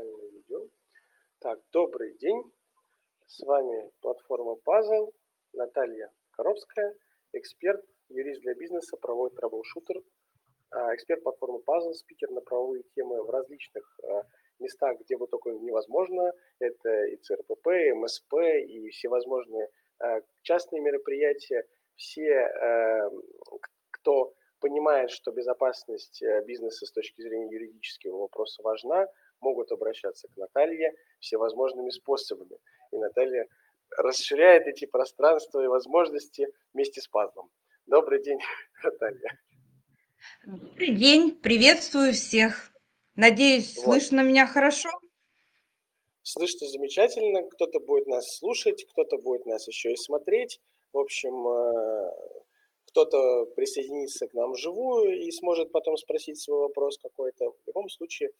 Специальное видео. Так, добрый день. С вами платформа Puzzle. Наталья Коробская, эксперт, юрист для бизнеса, правовой трэбл-шутер, а, эксперт платформы Puzzle, спикер на правовые темы в различных а, местах, где бы только невозможно. Это и ЦРПП, и МСП, и всевозможные а, частные мероприятия. Все, кто понимает, что безопасность э, бизнеса с точки зрения юридического вопроса важна, могут обращаться к Наталье всевозможными способами. И Наталья расширяет эти пространства и возможности вместе с пазлом. Добрый день, Наталья. Добрый день, приветствую всех. Надеюсь, вот. слышно меня хорошо? Слышно замечательно. Кто-то будет нас слушать, кто-то будет нас еще и смотреть. В общем, э, кто-то присоединится к нам вживую и сможет потом спросить свой вопрос какой-то. В любом случае,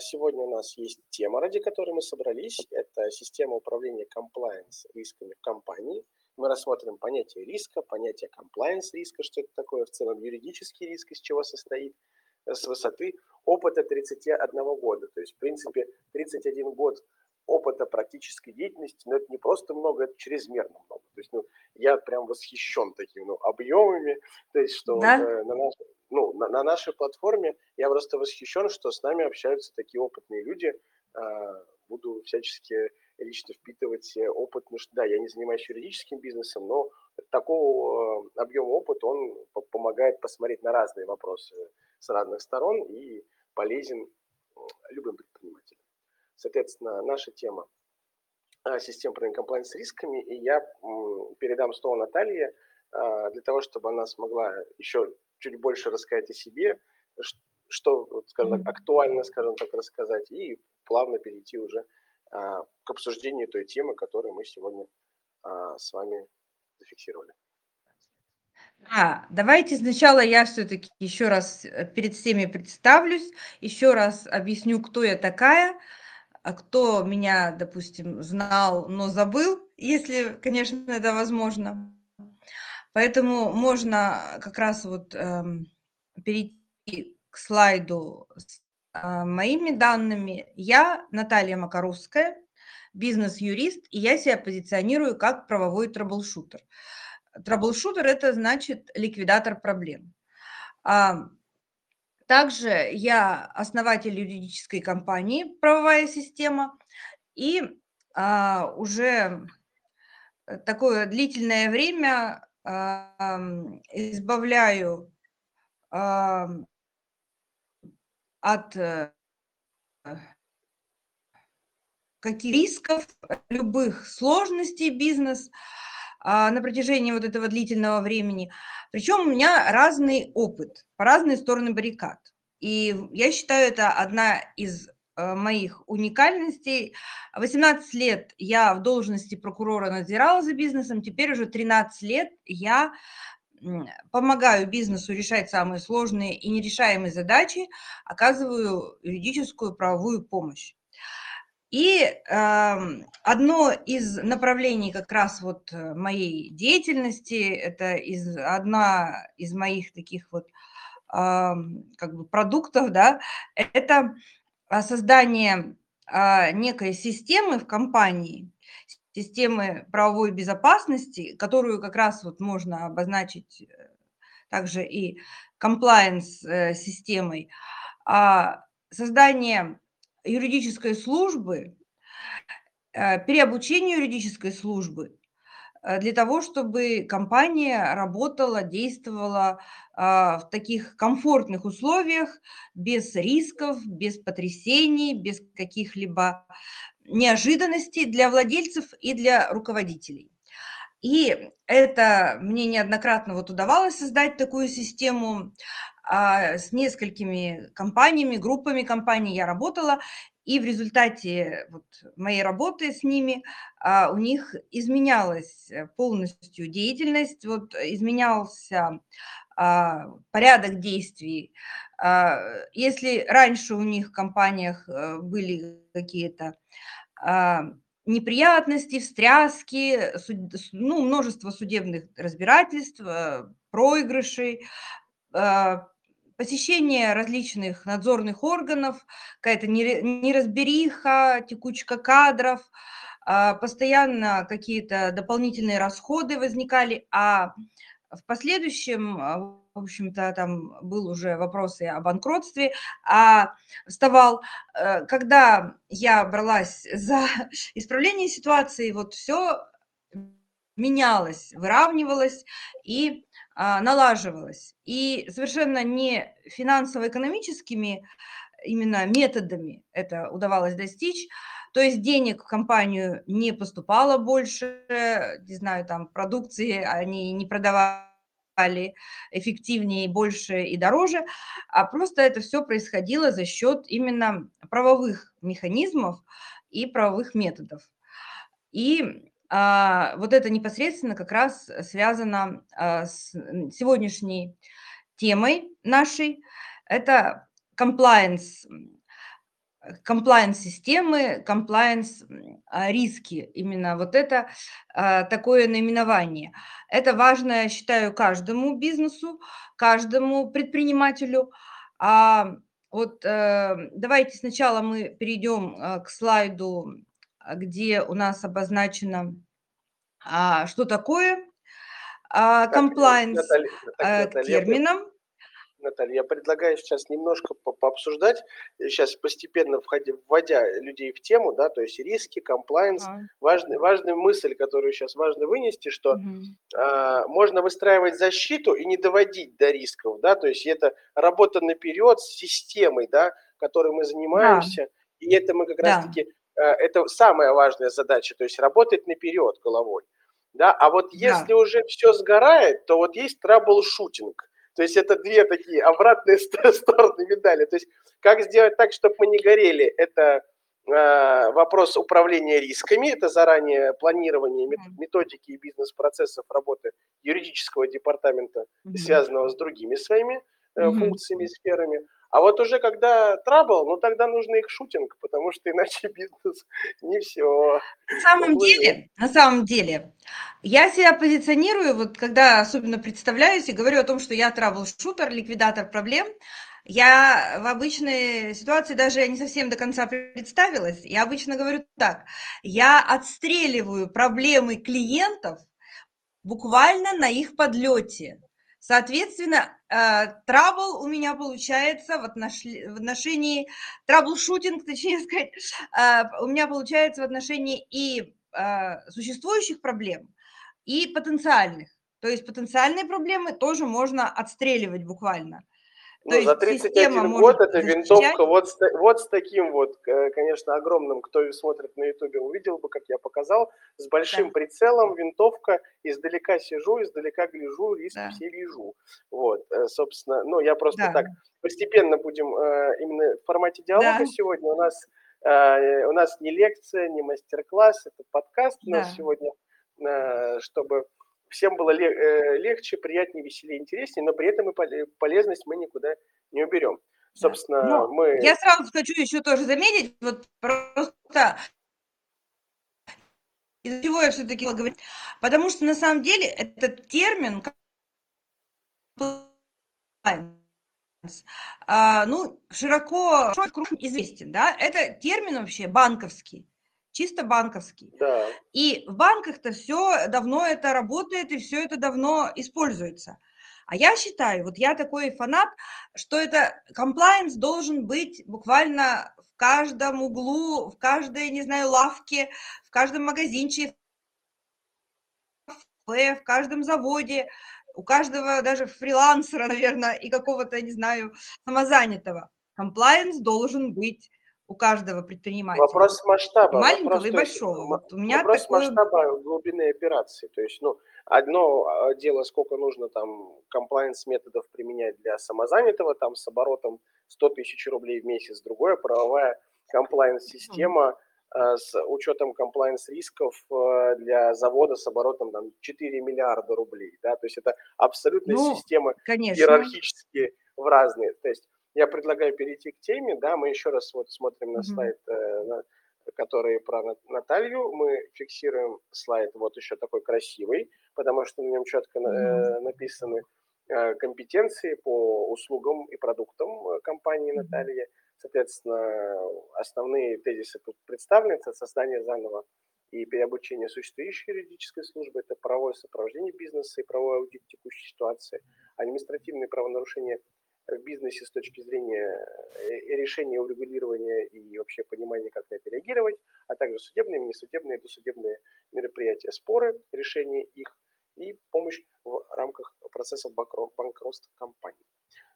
сегодня у нас есть тема, ради которой мы собрались. Это система управления compliance рисками в компании. Мы рассмотрим понятие риска, понятие compliance риска, что это такое в целом юридический риск, из чего состоит, э, с высоты опыта 31 года. То есть, в принципе, 31 год опыта практической деятельности, но это не просто много, это чрезмерно много. То есть, ну, я прям восхищен такими ну, объемами, то есть, что да? э, на, наш, ну, на, на нашей платформе. Я просто восхищен, что с нами общаются такие опытные люди, э, буду всячески лично впитывать опыт, потому что, да, я не занимаюсь юридическим бизнесом, но такого э, объема опыта, он помогает посмотреть на разные вопросы с разных сторон и полезен любым предпринимателям. Соответственно, наша тема а, система управления с рисками, и я передам слово Наталье а, для того, чтобы она смогла еще чуть больше рассказать о себе, что, скажем так, актуально, скажем так, рассказать, и плавно перейти уже а, к обсуждению той темы, которую мы сегодня с вами зафиксировали. Да, давайте сначала я все-таки еще раз э, перед всеми представлюсь, еще раз объясню, кто я такая, а кто меня, допустим, знал, но забыл, если, конечно, это возможно. Поэтому можно как раз вот эм, перейти к слайду с э, моими данными. Я Наталья Макаровская, бизнес-юрист, и я себя позиционирую как правовой troubleshooter. Troubleshooter – это значит ликвидатор проблем. Также я основатель юридической компании «Правовая система» и а, уже такое длительное время а, избавляю от а, каких рисков, любых сложностей бизнес а, на протяжении вот этого длительного времени – причем у меня разный опыт по разные стороны баррикад. И я считаю, это одна из э, моих уникальностей. 18 лет я в должности прокурора надзирала за бизнесом, теперь уже 13 лет я помогаю бизнесу решать самые сложные и нерешаемые задачи, оказываю юридическую правовую помощь. И э, одно из направлений как раз вот э, моей деятельности, это из, одна из моих таких вот э, как бы продуктов, да, это создание э, некой системы в компании, системы правовой безопасности, которую как раз вот можно обозначить э, также и compliance э, системой, а создание юридической службы, э, переобучение юридической службы для того, чтобы компания работала, действовала а, в таких комфортных условиях, без рисков, без потрясений, без каких-либо неожиданностей для владельцев и для руководителей. И это мне неоднократно вот удавалось создать такую систему. А, с несколькими компаниями, группами компаний я работала, и в результате вот моей работы с ними а, у них изменялась полностью деятельность, вот изменялся а, порядок действий. Если раньше у них в компаниях э, были какие-то неприятности, встряски, ну, множество судебных разбирательств, э, проигрышей, посещение различных надзорных органов, какая-то неразбериха, текучка кадров, а, постоянно какие-то дополнительные расходы возникали, а в последующем, а, в общем-то, там был уже вопрос и о банкротстве, а вставал, э, когда я бралась за исправление ситуации, вот все менялось, выравнивалось и а, налаживалось. И совершенно не финансово-экономическими именно методами это удавалось достичь, то есть денег в компанию не поступало больше, не знаю, там продукции они не продавали эффективнее, больше и дороже, а просто это все происходило за счет именно правовых механизмов и правовых методов. И а, вот это непосредственно как раз связано а, с сегодняшней темой нашей. Это compliance комплайенс-системы, комплайенс-риски. Именно вот это а, такое наименование. Это важно, я считаю, каждому бизнесу, каждому предпринимателю. А вот э, давайте сначала мы перейдем э, к слайду, где у нас обозначено, а, что такое комплайенс э, к терминам. Наталья, я предлагаю сейчас немножко по пообсуждать, сейчас постепенно входя, вводя людей в тему, да, то есть риски, комплайенс. А. Важный, важная мысль, которую сейчас важно вынести, что угу. э, можно выстраивать защиту и не доводить до рисков, да, то есть это работа наперед с системой, да, которой мы занимаемся, да. и это мы как да. раз-таки, э, это самая важная задача, то есть работать наперед головой. Да, а вот если да. уже все сгорает, то вот есть трабл-шутинг. То есть это две такие обратные стороны медали. То есть как сделать так, чтобы мы не горели, это э, вопрос управления рисками, это заранее планирование методики и бизнес-процессов работы юридического департамента, связанного с другими своими э, функциями, сферами. А вот уже когда трабл, ну тогда нужно их шутинг, потому что иначе бизнес не все. На самом уплывет. деле, на самом деле, я себя позиционирую, вот когда особенно представляюсь и говорю о том, что я трабл-шутер, ликвидатор проблем, я в обычной ситуации даже не совсем до конца представилась. Я обычно говорю так, я отстреливаю проблемы клиентов буквально на их подлете. Соответственно, трабл у меня получается в, отношении, трабл-шутинг, точнее сказать, у меня получается в отношении и существующих проблем, и потенциальных. То есть потенциальные проблемы тоже можно отстреливать буквально. Ну, за 31 год эта винтовка вот с, вот с таким вот, конечно, огромным, кто смотрит на ютубе, увидел бы, как я показал, с большим да. прицелом винтовка, издалека сижу, издалека гляжу, риск да. все вижу. Вот, э, собственно, ну, я просто да. так, постепенно будем э, именно в формате диалога да. сегодня. У нас, э, у нас не лекция, не мастер-класс, это подкаст у нас да. сегодня, чтобы всем было э, легче, приятнее, веселее, интереснее, но при этом и полезность мы никуда не уберем. Собственно, да. ну, мы... Я сразу хочу еще тоже заметить, вот просто из-за чего я все-таки говорю, потому что на самом деле этот термин а, ну, широко известен, да, это термин вообще банковский чисто банковский. Да. И в банках-то все давно это работает, и все это давно используется. А я считаю, вот я такой фанат, что это комплайенс должен быть буквально в каждом углу, в каждой, не знаю, лавке, в каждом магазинчике, в каждом заводе, у каждого даже фрилансера, наверное, и какого-то, не знаю, самозанятого. Комплайенс должен быть у каждого предпринимателя. Вопрос масштаба. Маленького вопрос, и большого. Вот у меня вопрос такое... масштаба глубины операции. То есть, ну, одно а, дело, сколько нужно там комплайенс методов применять для самозанятого, там с оборотом 100 тысяч рублей в месяц. Другое, правовая комплайенс-система mm-hmm. с учетом комплайенс рисков э, для завода с оборотом там 4 миллиарда рублей. Да? То есть это абсолютно ну, системы конечно. иерархически в разные. То есть я предлагаю перейти к теме, да, мы еще раз вот смотрим на слайд, э, который про Наталью, мы фиксируем слайд вот еще такой красивый, потому что на нем четко э, написаны э, компетенции по услугам и продуктам компании Натальи. Соответственно, основные тезисы тут представлены. Это создание заново и переобучение существующей юридической службы, это правовое сопровождение бизнеса и правовой аудит текущей ситуации, административные правонарушения в бизнесе с точки зрения э, решения урегулирования и вообще понимания, как на это реагировать, а также судебные, несудебные, досудебные мероприятия, споры, решение их и помощь в рамках процесса банкротства компании.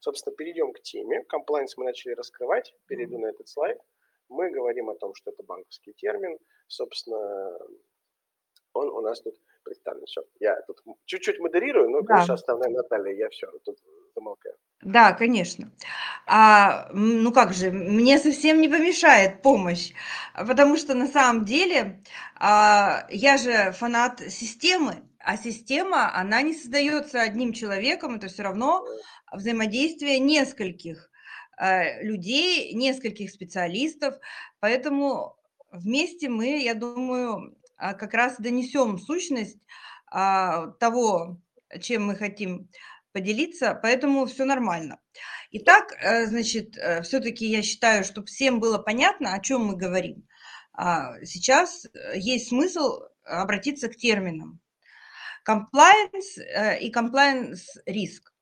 Собственно, перейдем к теме. Комплайнс мы начали раскрывать. Перейду на этот слайд. Мы говорим о том, что это банковский термин. Собственно, он у нас тут представлен. Все. Я тут чуть-чуть модерирую, но, конечно, да. основная Наталья, я все тут замолкаю. Да, конечно. А, ну как же, мне совсем не помешает помощь, потому что на самом деле а, я же фанат системы, а система, она не создается одним человеком, это все равно взаимодействие нескольких э, людей, нескольких специалистов, поэтому вместе мы, я думаю, а, как раз донесем сущность а, того, чем мы хотим поделиться, поэтому все нормально. Итак, э, значит, э, все-таки я считаю, чтобы всем было понятно, о чем мы говорим. А, сейчас есть смысл обратиться к терминам. Compliance и compliance риск.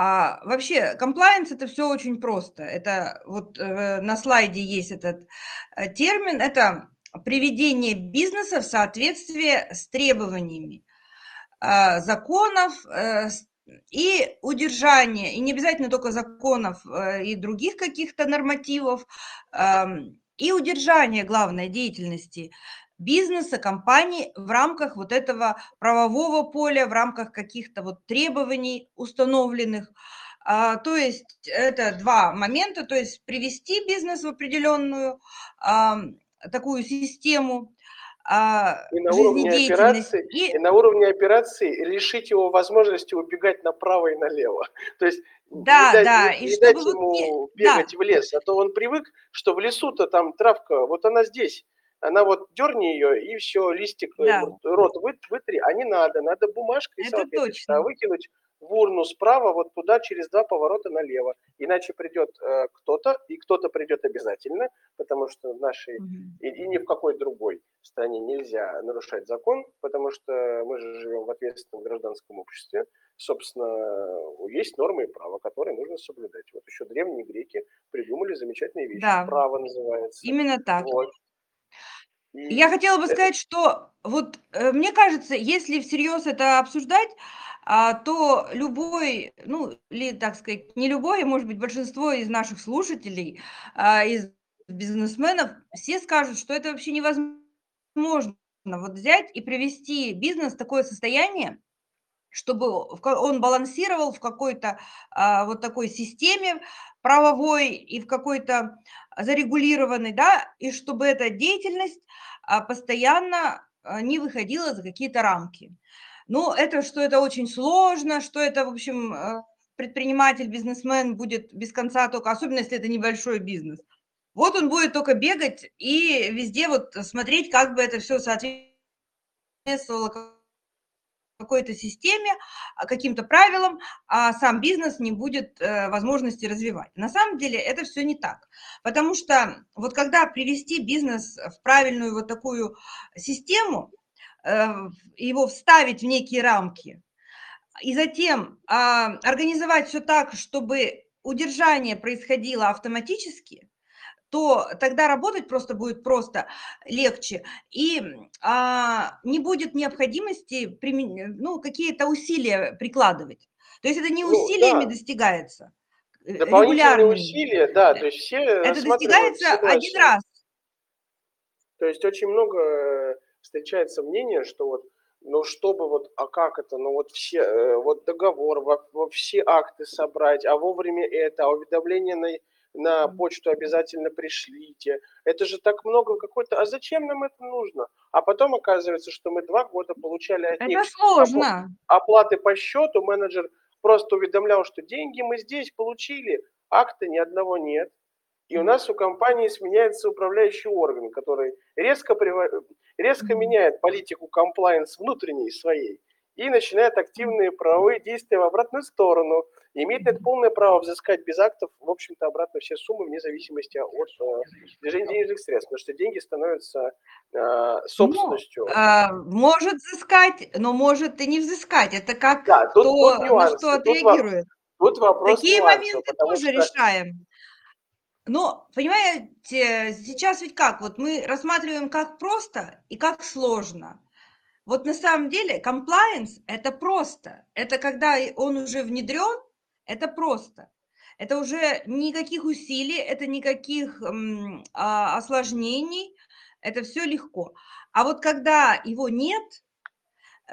А вообще, compliance это все очень просто. Это вот э, на слайде есть этот э, термин. Это приведение бизнеса в соответствие с требованиями э, законов э, и удержание, и не обязательно только законов э, и других каких-то нормативов, э, и удержание главной деятельности бизнеса, компании в рамках вот этого правового поля, в рамках каких-то вот требований установленных. А, то есть это два момента, то есть привести бизнес в определенную а, такую систему, и на уровне операции, и... и на уровне операции лишить его возможности убегать направо и налево. То есть да, не дать, да, не, и не дать ему вот, бегать да. в лес, а то он привык, что в лесу-то там травка, вот она здесь, она вот дерни ее, и все, листик, э, да. рот вытри, а не надо, надо бумажкой Это выкинуть в урну справа, вот туда, через два поворота налево. Иначе придет э, кто-то, и кто-то придет обязательно, потому что в нашей, и, и ни в какой другой стране нельзя нарушать закон, потому что мы же живем в ответственном гражданском обществе. Собственно, есть нормы и права, которые нужно соблюдать. Вот еще древние греки придумали замечательные вещи. Да. Право называется. Именно так. Вот. Я хотела бы сказать, что вот э, мне кажется, если всерьез это обсуждать, то любой, ну, или, так сказать, не любой, а может быть, большинство из наших слушателей, а, из бизнесменов, все скажут, что это вообще невозможно вот взять и привести бизнес в такое состояние, чтобы он балансировал в какой-то а, вот такой системе правовой и в какой-то зарегулированной, да, и чтобы эта деятельность а, постоянно а, не выходила за какие-то рамки. Ну, это что это очень сложно, что это, в общем, а, предприниматель, бизнесмен будет без конца только, особенно если это небольшой бизнес. Вот он будет только бегать и везде вот смотреть, как бы это все соответствовало какой-то системе, а, каким-то правилам, а сам бизнес не будет э, возможности развивать. На самом деле это все не так, потому что вот когда привести бизнес в правильную вот такую систему, э, его вставить в некие рамки, и затем а, организовать все так, чтобы удержание происходило автоматически, то тогда работать просто будет просто легче, и а, не будет необходимости примен... ну, какие-то усилия прикладывать. То есть это не усилиями ну, да. достигается. Э, Дополнительные усилия, да, то есть все Это достигается один раз. То есть очень много э, встречается мнение, что вот ну, чтобы вот, а как это, ну, вот все, э, вот договор, во, во все акты собрать, а вовремя это, а уведомление на на почту обязательно пришлите. Это же так много какой-то... А зачем нам это нужно? А потом оказывается, что мы два года получали от это них... сложно. Оплаты по счету. Менеджер просто уведомлял, что деньги мы здесь получили, акта ни одного нет. И у нас у компании сменяется управляющий орган, который резко, резко меняет политику комплайенс внутренней своей и начинает активные правовые действия в обратную сторону. Имеет это полное право взыскать без актов, в общем-то, обратно все суммы вне зависимости от э, движения денежных средств, потому что деньги становятся э, собственностью. Ну, э, может взыскать, но может и не взыскать. Это как да, тут, кто тут на что отреагирует. Тут, тут вопрос Такие нюансов, моменты тоже что... решаем. Но, понимаете, сейчас ведь как? Вот мы рассматриваем как просто и как сложно. Вот на самом деле compliance – это просто. Это когда он уже внедрен, это просто. Это уже никаких усилий, это никаких м, а, осложнений, это все легко. А вот когда его нет,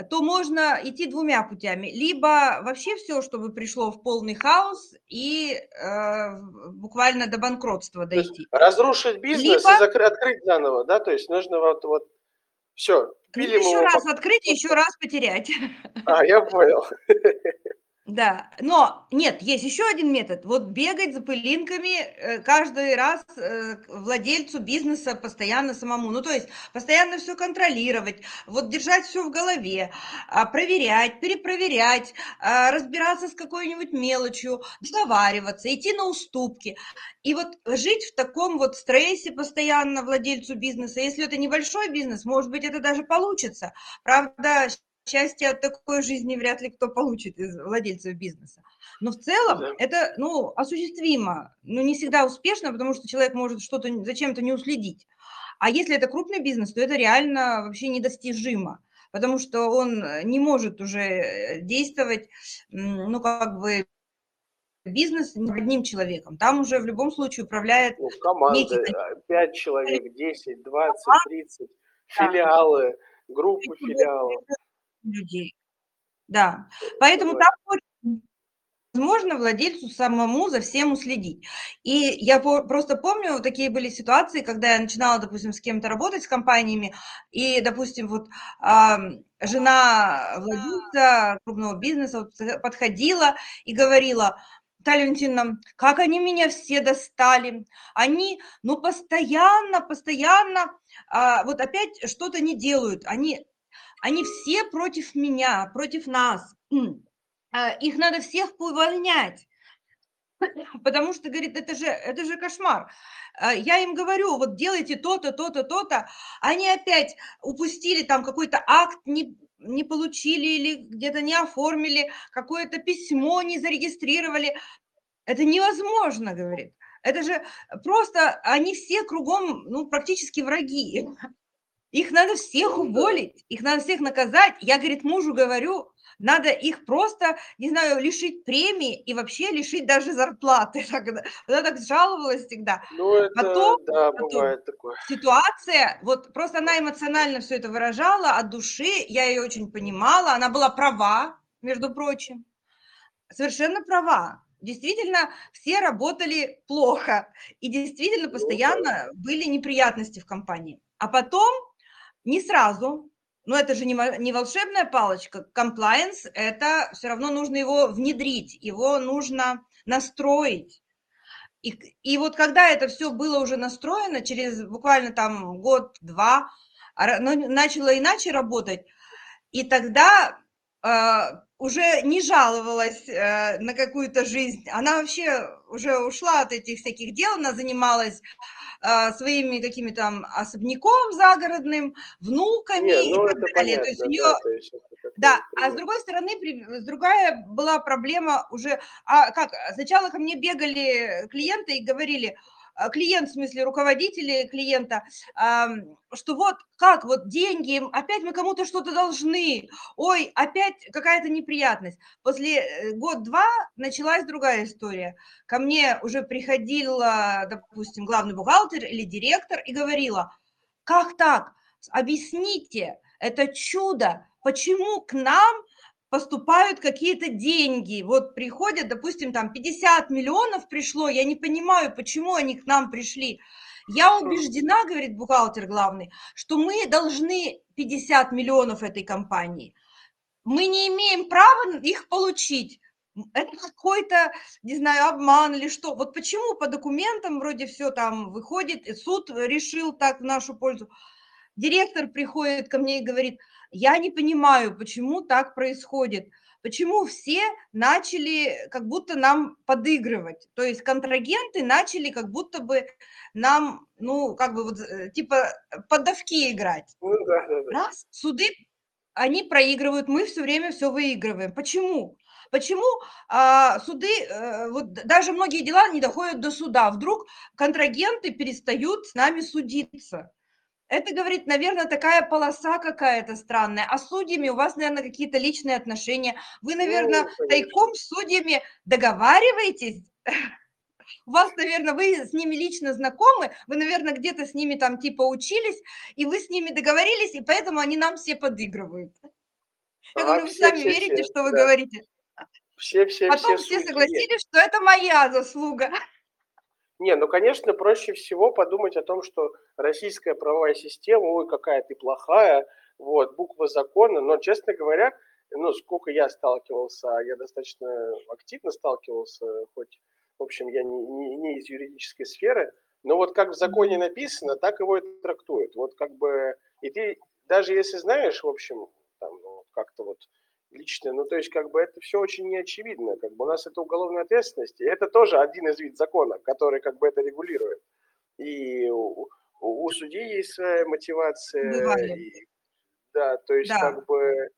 то можно идти двумя путями. Либо вообще все, чтобы пришло в полный хаос и э, буквально до банкротства дойти. разрушить бизнес Либо... и закрыть, открыть заново, да? То есть нужно вот, вот все. Пилим еще раз по... открыть, еще раз потерять. А, я понял. Да, но нет, есть еще один метод. Вот бегать за пылинками э, каждый раз э, владельцу бизнеса постоянно самому. Ну, то есть постоянно все контролировать, вот держать все в голове, а, проверять, перепроверять, а, разбираться с какой-нибудь мелочью, договариваться, идти на уступки. И вот жить в таком вот стрессе постоянно владельцу бизнеса, если это небольшой бизнес, может быть, это даже получится. Правда, счастья от такой жизни вряд ли кто получит из владельцев бизнеса. Но в целом да. это ну, осуществимо, но не всегда успешно, потому что человек может что-то зачем-то не уследить. А если это крупный бизнес, то это реально вообще недостижимо, потому что он не может уже э, действовать, ну, как бы бизнес не одним человеком. Там уже в любом случае управляет... Ну, команда, 5 человек, 10, 20, 30, филиалы, группы филиалов людей. Да, поэтому там возможно владельцу самому за всем уследить. И я по просто помню, такие были ситуации, когда я начинала, допустим, с кем-то работать, с компаниями, и, допустим, вот э, жена владельца крупного бизнеса подходила и говорила, Наталья Валентиновна, как они меня все достали. Они, ну, постоянно, постоянно, а, вот опять что-то не делают. Они они все против меня, против нас. А, их надо всех увольнять. Потому что, говорит, это же, это же кошмар. А, я им говорю, вот делайте то-то, то-то, то-то. Они опять упустили там какой-то акт, не, не получили или где-то не оформили, какое-то письмо не зарегистрировали. Это невозможно, говорит. Это же просто, они все кругом, ну, практически враги. Их надо всех уволить, их надо всех наказать. Я, говорит, мужу говорю, надо их просто, не знаю, лишить премии и вообще лишить даже зарплаты. Она так жаловалась всегда. Ну, это, потом, да, потом бывает такое. Ситуация, вот просто она эмоционально все это выражала от души, я ее очень понимала, она была права, между прочим, совершенно права. Действительно, все работали плохо, и действительно ну постоянно были неприятности в компании. А потом не сразу, но это же не волшебная палочка. Compliance – это все равно нужно его внедрить, его нужно настроить. И, и вот когда это все было уже настроено, через буквально там год-два, ну, начало иначе работать, и тогда э, уже не жаловалась э, на какую-то жизнь. Она вообще уже ушла от этих всяких дел, она занималась своими какими-то особняком загородным, внуками не, ну, и так далее. Понятно, то есть у нее... Да, да а с другой стороны, другая была проблема уже, а как, сначала ко мне бегали клиенты и говорили, а, клиент, в смысле руководители клиента, что вот как, вот деньги, опять мы кому-то что-то должны, ой, опять какая-то неприятность. После э, год-два началась другая история. Ко мне уже приходила, допустим, главный бухгалтер или директор и говорила, как так, объясните, это чудо, почему к нам поступают какие-то деньги. Вот приходят, допустим, там 50 миллионов пришло, я не понимаю, почему они к нам пришли. Я убеждена, говорит бухгалтер главный, что мы должны 50 миллионов этой компании. Мы не имеем права их получить. Это какой-то, не знаю, обман или что. Вот почему по документам вроде все там выходит, и суд решил так в нашу пользу. директор приходит ко мне и говорит, я не понимаю, почему так происходит, почему все начали как будто нам подыгрывать, то есть контрагенты начали как будто бы нам, ну, как бы вот, э, типа подавки играть. Ну, да, да, да. Раз, суды, они проигрывают, мы все время все выигрываем. Почему? Почему а, суды, а, вот даже многие дела не доходят до суда, вдруг контрагенты перестают с нами судиться. Это, говорит, наверное, такая полоса какая-то странная. А с судьями у вас, наверное, какие-то личные отношения. Вы, наверное, Ну, тайком с судьями договариваетесь? У вас, наверное, вы с ними лично знакомы, вы, наверное, где-то с ними там типа учились, и вы с ними договорились, и поэтому они нам все подыгрывают. Я А, говорю, вы все, сами все, верите, все, что вы да. говорите? Все, все, Потом все все согласились, что это моя заслуга. Не, ну, конечно, проще всего подумать о том, что российская правовая система, ой, какая ты плохая, вот, буква закона, но, честно говоря, ну, сколько я сталкивался, я достаточно активно сталкивался, хоть, в общем, я не, не, не из юридической сферы, но вот как в законе написано, так его и трактуют. Вот как бы, и ты, даже если знаешь, в общем, там, ну, как-то вот лично, ну, то есть, как бы, это все очень неочевидно, как бы, у нас это уголовная ответственность, и это тоже один из вид закона, который, как бы, это регулирует. И у, у- у судей есть своя мотивация, и- да, то есть, Да. как бы,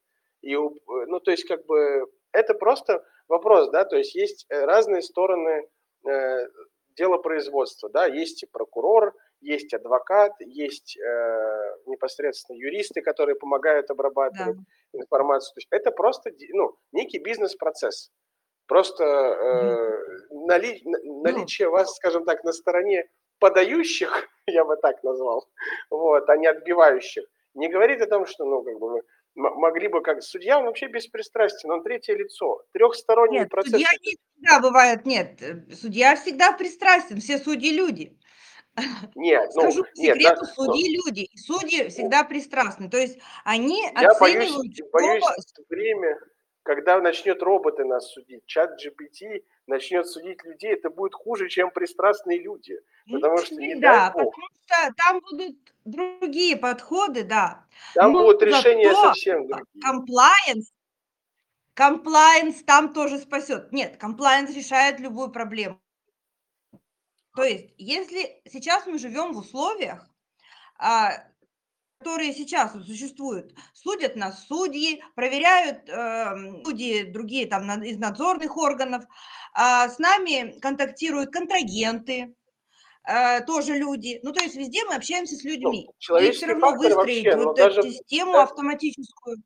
и, ну, то есть, как бы, это просто вопрос, да, то есть, есть э, разные стороны э, дела производства, да, есть и прокурор, есть адвокат, есть э, непосредственно юристы, которые помогают обрабатывать информацию. То есть это просто ну, некий бизнес-процесс. Просто э, нали- на- наличие вас, скажем так, на стороне подающих, я бы так назвал, вот, а не отбивающих, не говорит о том, что, ну, как бы вы м- могли бы, как судья, он вообще беспристрастен, он третье лицо, трехсторонний Нет, процесс. судья не всегда бывает, нет, э, судья всегда пристрастен, все судьи люди. Нет, ну, Скажу нет, секрету, да, ну, судьи люди, и судьи всегда пристрастны, то есть они Я боюсь, оценивают, что- боюсь время, когда начнет роботы нас судить, чат GPT начнет судить людей, это будет хуже, чем пристрастные люди. Ну, потому что, не да, дай бог. потому что там будут другие подходы, да. Там Но будут решения совсем другие. Комплайенс, комплайенс там тоже спасет. Нет, комплайенс решает любую проблему. То есть, если сейчас мы живем в условиях, а, которые сейчас существуют, судят нас судьи, проверяют эм, судьи другие там из надзорных органов, а, с нами контактируют контрагенты, э, тоже люди. Ну, то есть везде мы общаемся с людьми. И Ну, человеческий все равно выстроить вообще, ну, вот даже- эту систему да. автоматическую.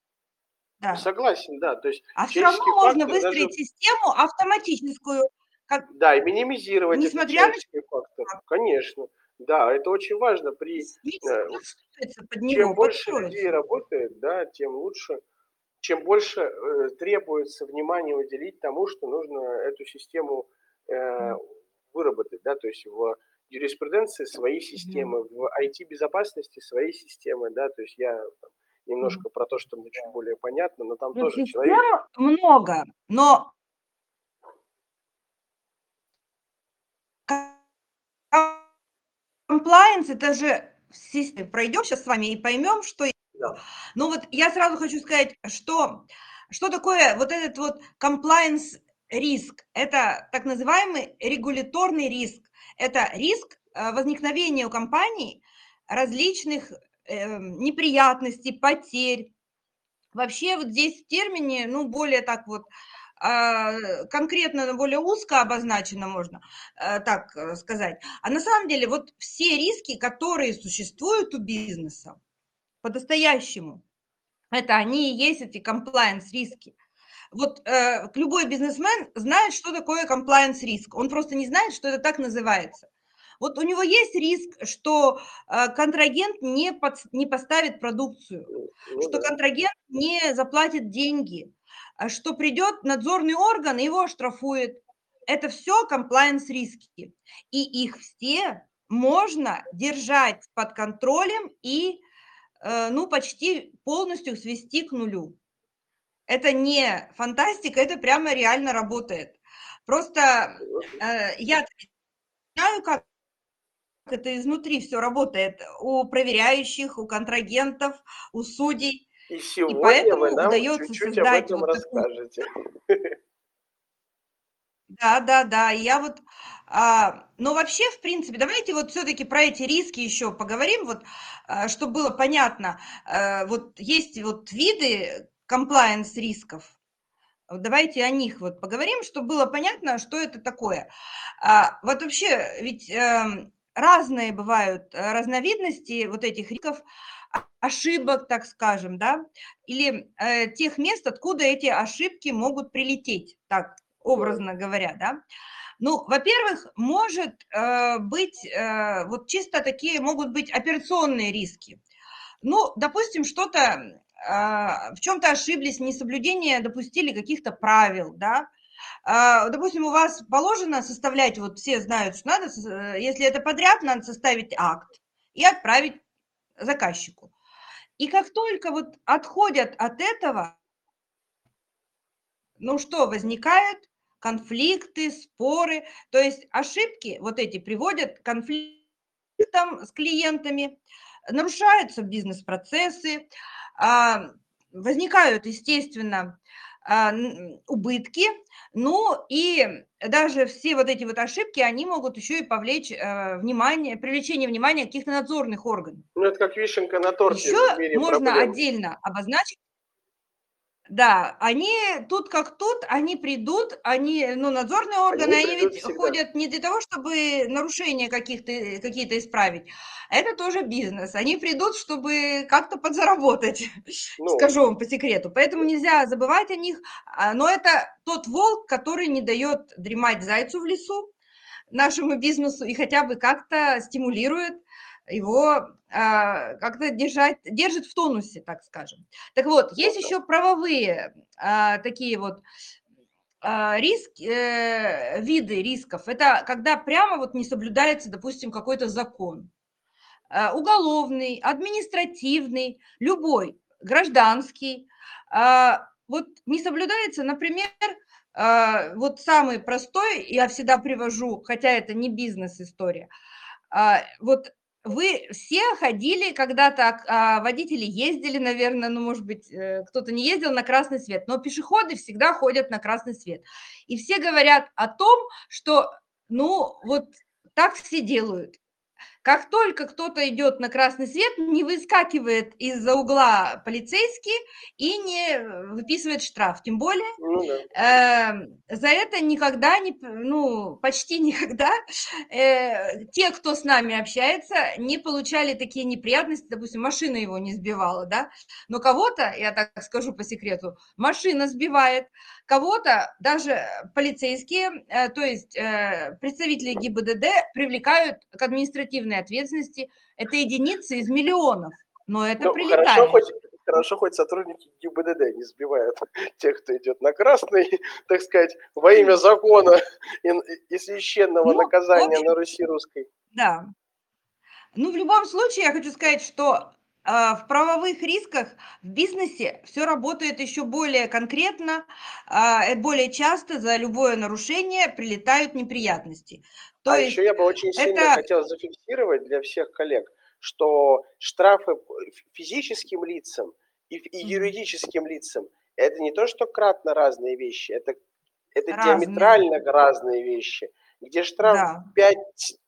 Да. Согласен, да. То есть, А все равно можно фактор даже- выстроить систему автоматическую. Как, да, и минимизировать Несмотря на- фактор. Конечно. Да, это очень важно. При э, под него, чем больше подстроиться. людей работает, да, тем лучше, чем больше э, требуется внимания уделить тому, что нужно эту систему э, выработать, да, то есть в юриспруденции свои системы, в IT-безопасности свои системы, да, то есть я немножко про то, что мне чуть более понятно, но там Ну, тоже систем человек, много, но комплайенс это же система. Пройдем сейчас с вами и поймем, что... Да. Ну вот я сразу хочу сказать, что, что такое вот этот вот комплайенс риск. Это так называемый регуляторный риск. Это риск э, возникновения у компаний различных э, неприятностей, потерь. Вообще вот здесь в термине, ну, более так вот конкретно, но более узко обозначено, можно э, так э, сказать. А на самом деле вот все риски, которые существуют у бизнеса по-настоящему, это они и есть эти compliance риски. Вот э, любой бизнесмен знает, что такое compliance риск. Он просто не знает, что это так называется. Вот у него есть риск, что э, контрагент не, под, не поставит продукцию, ну, что да. контрагент не заплатит деньги, а что придет надзорный орган и его оштрафует. Это все compliance риски. И их все можно держать под контролем и э, ну, почти полностью свести к нулю. Это не фантастика, это прямо реально работает. Просто э, я знаю, как это изнутри все работает у проверяющих, у контрагентов, у судей. И сегодня и поэтому вы нам удается чуть-чуть об этом вот расскажете. Да, да, да. Я вот, а, но вообще, в принципе, давайте вот все-таки про эти риски еще поговорим, вот, а, чтобы было понятно. А, вот есть вот виды compliance рисков. Вот Давайте о них вот поговорим, чтобы было понятно, что это такое. А, вот вообще, ведь эм, разные бывают э, разновидности вот этих рисков, а- ошибок, так скажем, да, или э, тех мест, откуда эти ошибки могут прилететь, так образно говоря, да. Ну, во-первых, может э, быть, э, вот чисто такие могут быть операционные риски. Ну, допустим, что-то а, в чем-то ошиблись, несоблюдение допустили каких-то правил, да. А, Допустим, у вас положено составлять, вот все знают, что надо, э, если это подряд, надо составить акт и отправить заказчику. И как только вот отходят от этого, ну что, возникают конфликты, споры, то есть ошибки вот эти приводят к конфликтам с клиентами, нарушаются бизнес-процессы, а, возникают, естественно, убытки, ну и даже все вот эти вот ошибки, они могут еще и повлечь э, внимание, привлечение внимания каких-то надзорных органов. Ну, это как вишенка на торте Еще можно проблем. отдельно обозначить, да, они тут как тут, они придут, они, ну, надзорные органы, они, придут ведь всегда. ходят не для того, чтобы нарушения каких-то, какие-то исправить. Это тоже бизнес. Они придут, чтобы как-то подзаработать, Ну, скажу вам по секрету. Поэтому нельзя забывать о них. А, Но это тот волк, который не дает дремать зайцу в лесу, нашему бизнесу, и хотя бы как-то стимулирует его а, как-то держать, держит в тонусе, так скажем. Так вот, есть Ну да. еще правовые а, такие вот а, риски, э, виды рисков. Это когда прямо вот не соблюдается, допустим, какой-то закон. А, Уголовный, административный, любой, гражданский. А, Вот не соблюдается, например, а, вот самый простой, я всегда привожу, хотя это не бизнес-история, а, вот вы все ходили когда-то, а, водители ездили, наверное, ну, может быть, э, кто-то не ездил на красный свет, но пешеходы всегда ходят на красный свет. И все говорят о том, что, ну, вот так все делают. Как только кто-то идет на красный свет, не выскакивает из-за угла полицейский и не выписывает штраф. Тем более ну да. Эм, за это никогда не, ну, почти никогда э, те, кто с нами общается, не получали такие неприятности, допустим, машина его не сбивала, да, но кого-то, я так скажу по секрету, машина сбивает, кого-то даже полицейские, э, то есть э, представители ГИБДД привлекают к административной ответственности, это единицы из миллионов, но это Ну, прилетает. хорошо хоть, хорошо, хоть сотрудники ГИБДД не сбивают тех, кто идет на красный, так сказать, во имя закона и, и священного Ну, наказания общем, на Руси русской. Да. Ну, в любом случае, я хочу сказать, что в правовых рисках в бизнесе все работает еще более конкретно, а, э, более часто за любое нарушение прилетают неприятности. То а есть еще я бы очень сильно это хотел зафиксировать для всех коллег, что штрафы физическим лицам и, и юридическим лицам это не то, что кратно разные вещи, это, это разные, диаметрально разные вещи. Где штраф да,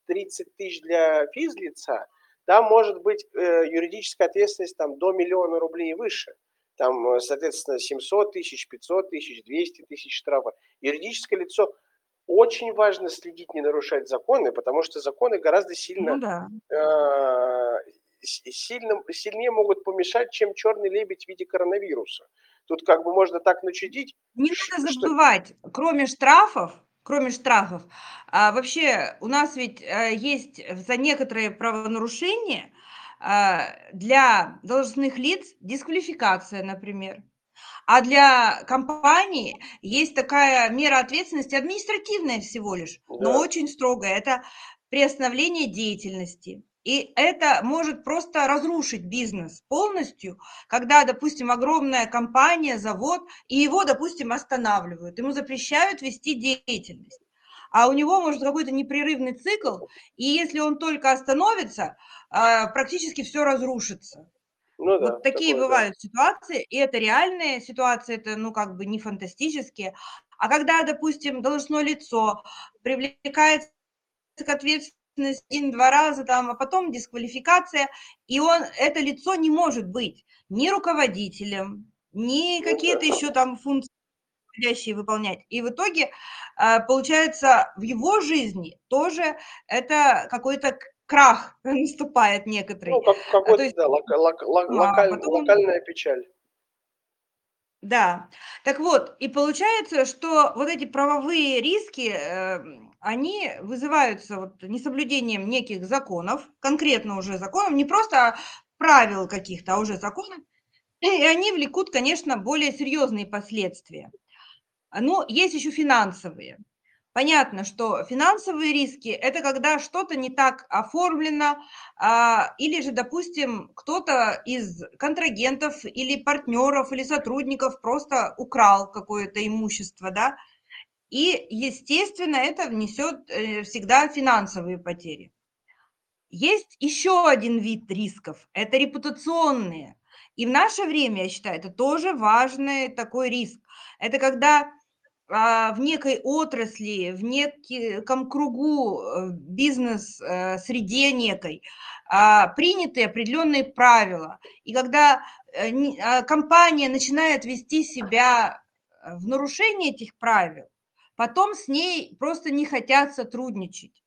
5-30 тысяч для физлица, там может быть э, юридическая ответственность там, до миллиона рублей и выше. Там, э, соответственно, 700 тысяч, 500 тысяч, 200 тысяч штрафа. Юридическое лицо очень важно следить, не нарушать законы, потому что законы гораздо ну сильно, да. э, сильно, сильнее могут помешать, чем черный лебедь в виде коронавируса. Тут как бы можно так начудить, Не ш- надо что... забывать, кроме штрафов, кроме штрафов, а вообще у нас ведь э, есть за некоторые правонарушения а, для должностных лиц дисквалификация, например. А для компании есть такая мера ответственности, административная всего лишь, но Да. очень строгая. Это приостановление деятельности. И это может просто разрушить бизнес полностью, когда, допустим, огромная компания, завод, и его, допустим, останавливают, ему запрещают вести деятельность. а у него может какой-то непрерывный цикл, и если он только остановится, а, практически все разрушится. Ну, да, вот такие такое, бывают да. ситуации, и это реальные ситуации, это ну как бы не фантастические. А когда, допустим, должностное лицо привлекается к ответственности один-два раза, там, а потом дисквалификация, и он, это лицо не может быть ни руководителем, ни ну, какие-то еще там функции выполнять. И в итоге, а, получается, в его жизни тоже это какой-то крах наступает некоторый. Ну, как, какой-то, а, есть, да, лок, лок, лок, а локаль, потом... локальная печаль. Да, так вот, и получается, что вот эти правовые риски, э, они вызываются вот несоблюдением неких законов, конкретно уже законов, не просто правил каких-то, а уже законов, и они влекут, конечно, более серьезные последствия. Но есть еще финансовые. Понятно, что финансовые риски – это когда что-то не так оформлено, а, или же, допустим, кто-то из контрагентов или партнеров или сотрудников просто украл какое-то имущество, да, и, естественно, это внесет э, всегда финансовые потери. Есть еще один вид рисков – это репутационные. И в наше время, я считаю, это тоже важный такой риск. Это когда а, в некой отрасли, в неком кругу э, бизнес-среде э, некой а, приняты определенные правила. И когда а, компания начинает вести себя в нарушении этих правил, потом с ней просто не хотят сотрудничать,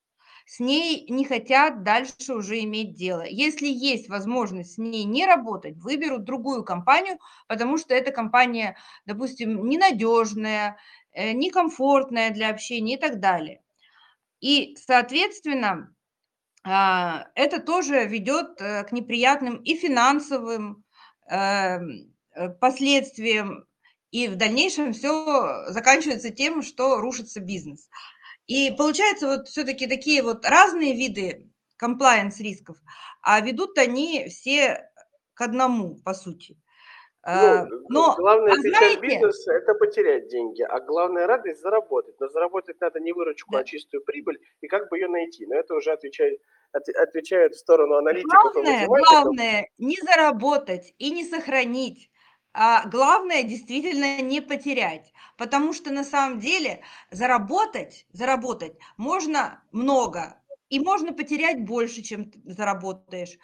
с ней не хотят дальше уже иметь дело. Если есть возможность с ней не работать, выберут другую компанию, потому что эта компания, допустим, ненадежная, Э, некомфортная для общения и так далее. И, соответственно, а, это тоже ведет э, к неприятным и финансовым эм, э, последствиям, и в дальнейшем все заканчивается тем, что рушится бизнес. И получается вот все-таки такие вот разные виды комплайенс рисков, а ведут они все к одному, по сути. Ну, а, Но, главная а печаль знаете... бизнеса – это потерять деньги, а главная радость – заработать. Но заработать надо не выручку, да. а чистую прибыль, и как бы ее найти. Но это уже отвечает, от, отвечает в сторону аналитиков главное, Главное – не заработать и не сохранить. А главное действительно не потерять, потому что на самом деле заработать, заработать можно много, и можно потерять больше, чем заработаешь.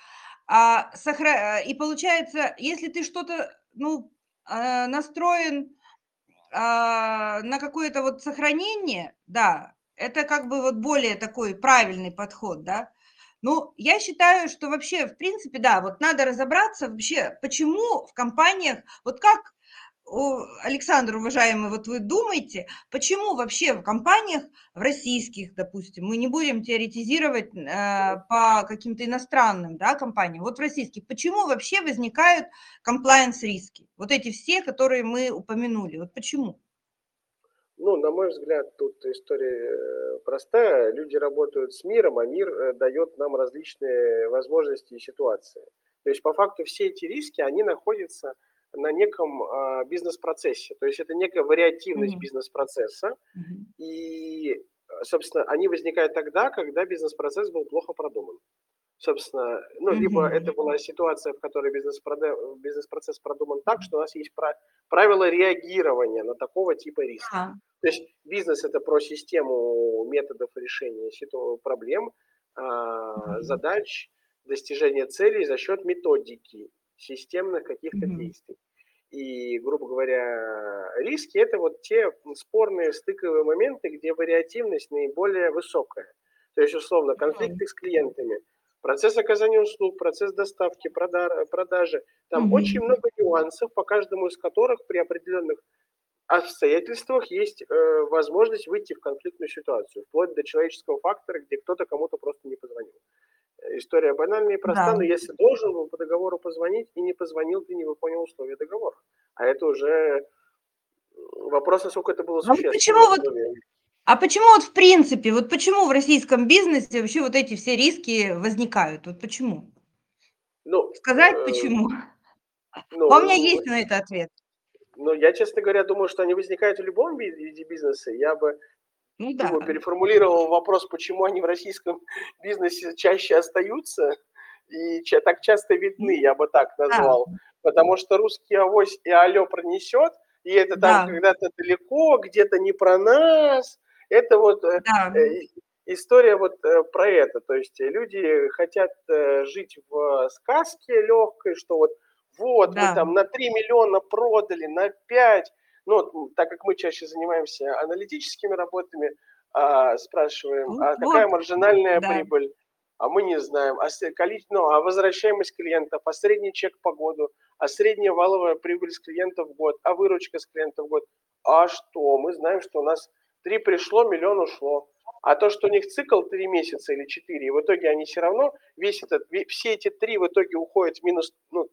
А, сохра... И получается, если ты что-то ну, а, настроен а, на какое-то вот сохранение, да, это как бы вот более такой правильный подход, да. Ну, я считаю, что вообще, в принципе, да, вот надо разобраться вообще, почему в компаниях, вот как Александр, уважаемый, вот вы думаете, почему вообще в компаниях, в российских, допустим, мы не будем теоретизировать э, по каким-то иностранным да, компаниям, вот в российских, почему вообще возникают комплайенс-риски? Вот эти все, которые мы упомянули, вот почему? Ну, на мой взгляд, тут история э, простая. Люди работают с миром, а мир э, дает нам различные возможности и ситуации. То есть, по факту, все эти риски, они находятся на неком э, бизнес-процессе. То есть это некая вариативность mm-hmm. бизнес-процесса. Mm-hmm. И, собственно, они возникают тогда, когда бизнес-процесс был плохо продуман. Собственно, ну, mm-hmm. либо это была ситуация, в которой бизнес-процесс бизнес продуман так, что у нас есть правила реагирования на такого типа риска. Uh-huh. То есть бизнес это про систему методов решения проблем, mm-hmm. задач, достижения целей за счет методики системных каких-то mm-hmm. действий. И, грубо говоря, риски – это вот те спорные стыковые моменты, где вариативность наиболее высокая. То есть, условно, конфликты mm-hmm. с клиентами, процесс оказания услуг, процесс доставки, продажи. Там mm-hmm. очень много нюансов, по каждому из которых при определенных обстоятельствах есть э, возможность выйти в конфликтную ситуацию, вплоть до человеческого фактора, где кто-то кому-то просто не позвонил история банальная и проста, да. но если должен был по договору позвонить и не позвонил, ты не выполнил условия договора. А это уже вопрос, насколько это было а существенно. А почему вот, а почему вот в принципе, вот почему в российском бизнесе вообще вот эти все риски возникают? Вот почему? Ну, Сказать э, почему? Ну, а у меня есть на это ответ. Ну, я, честно говоря, думаю, что они возникают в любом виде бизнеса. Я бы Ну да. Думаю, переформулировал вопрос, почему они в российском бизнесе чаще остаются и так часто видны, я бы так назвал. Да. Потому что русский авось и алло пронесет, и это там Да. когда-то далеко, где-то не про нас. Это вот э, Да. э, история вот э, про это. То есть люди хотят жить в сказке легкой, что вот вот Да. мы там на 3 миллиона продали, на 5. Ну, так как мы чаще занимаемся аналитическими работами, а, спрашиваем, Вот, а какая вот, маржинальная да. прибыль? А мы не знаем. А, коли- ну, а возвращаемость клиентов, а средний чек по году, а средняя валовая прибыль с клиентов в год, а выручка с клиентов в год. А что? Мы знаем, что у нас 3 пришло, миллион ушло. А то, что у них цикл 3 месяца или 4, и в итоге они все равно, весь этот, все эти 3 в итоге уходят в минус, ну,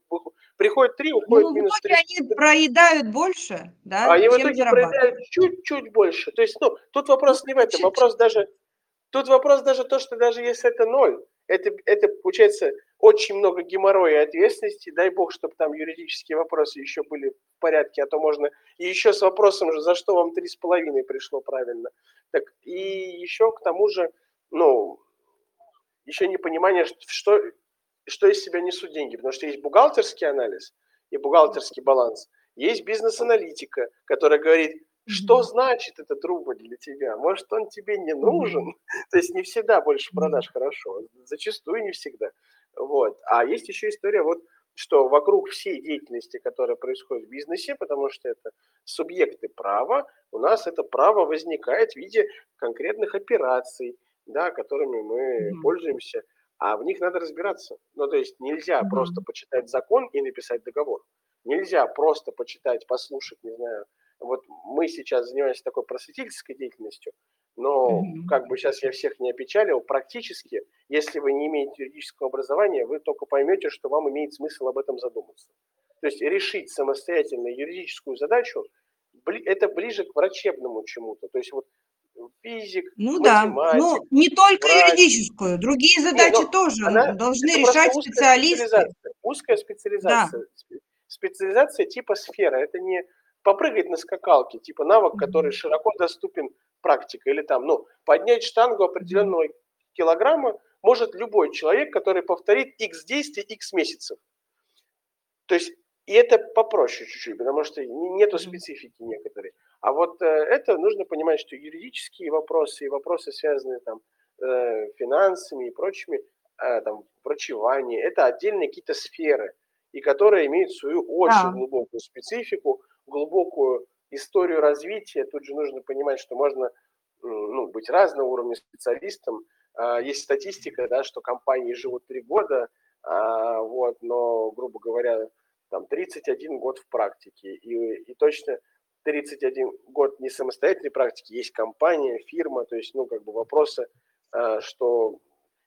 приходит 3, уходит Ну, в минус 3. они проедают больше, да, А они в чем итоге проедают чуть-чуть больше. То есть, ну, тут вопрос не в этом, вопрос даже, тут вопрос даже то, что даже если это ноль, это, это получается очень много геморроя и ответственности. Дай бог, чтобы там юридические вопросы еще были в порядке, а то можно и еще с вопросом же, за что вам три с половиной пришло правильно. Так и еще к тому же, ну, еще непонимание, что, что из себя несут деньги, потому что есть бухгалтерский анализ и бухгалтерский баланс, есть бизнес-аналитика, которая говорит, что значит этот рубль для тебя? Может, он тебе не нужен? То есть не всегда больше продаж хорошо, зачастую не всегда. Вот. А есть еще история, вот, что вокруг всей деятельности, которая происходит в бизнесе, потому что это субъекты права, у нас это право возникает в виде конкретных операций, да, которыми мы Мгм. пользуемся, а в них надо разбираться. Ну, то есть нельзя Мгм. просто почитать закон и написать договор. Нельзя просто почитать, послушать, не знаю. Вот мы сейчас занимаемся такой просветительской деятельностью, но как бы сейчас я всех не опечалил, практически, если вы не имеете юридического образования, вы только поймете, что вам имеет смысл об этом задуматься. То есть решить самостоятельно юридическую задачу, это ближе к врачебному чему-то. То есть вот физик, Ну да, ну не только врач. юридическую, другие задачи ну, тоже она- должны решать узкая специалисты. специализация. Узкая специализация. Спе- Специализация типа сфера. Это не попрыгать на скакалке, типа навык, который широко доступен практика. Или там, ну, поднять штангу определенного килограмма может любой человек, который повторит x действий x месяцев. То есть, и это попроще чуть-чуть, потому что не- нету специфики некоторой. А вот э, это нужно понимать, что юридические вопросы и вопросы, связанные там э, финансами и прочими, э, там, врачевание, это отдельные какие-то сферы, и которые имеют свою очень Да. глубокую специфику, глубокую историю развития. Тут же нужно понимать, что можно ну, быть разного уровня специалистом. А, Есть статистика, да, что компании живут три года, а, вот, но, грубо говоря, там 31 год в практике. И, и точно 31 год не самостоятельной практики, есть компания, фирма, то есть, ну, как бы вопросы, а, что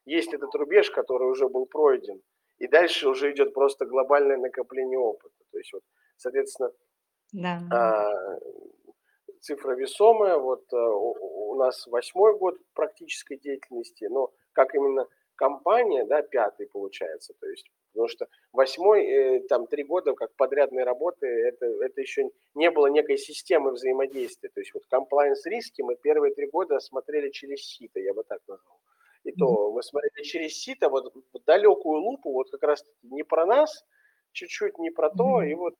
есть этот рубеж, который уже был пройден, и дальше уже идет просто глобальное накопление опыта. То есть, вот, соответственно, Да. а, цифра весомая. Вот э, у нас восьмой год практической деятельности, но как именно компания, да, пятый получается. То есть, потому что восьмой, э, там три года как подрядной работы, это, это еще не было некой системы взаимодействия. То есть вот compliance риски мы первые три года смотрели через сито, я бы так назвал. И то мы смотрели через сито, вот в далекую лупу, вот как раз не про нас, чуть-чуть не про то, и вот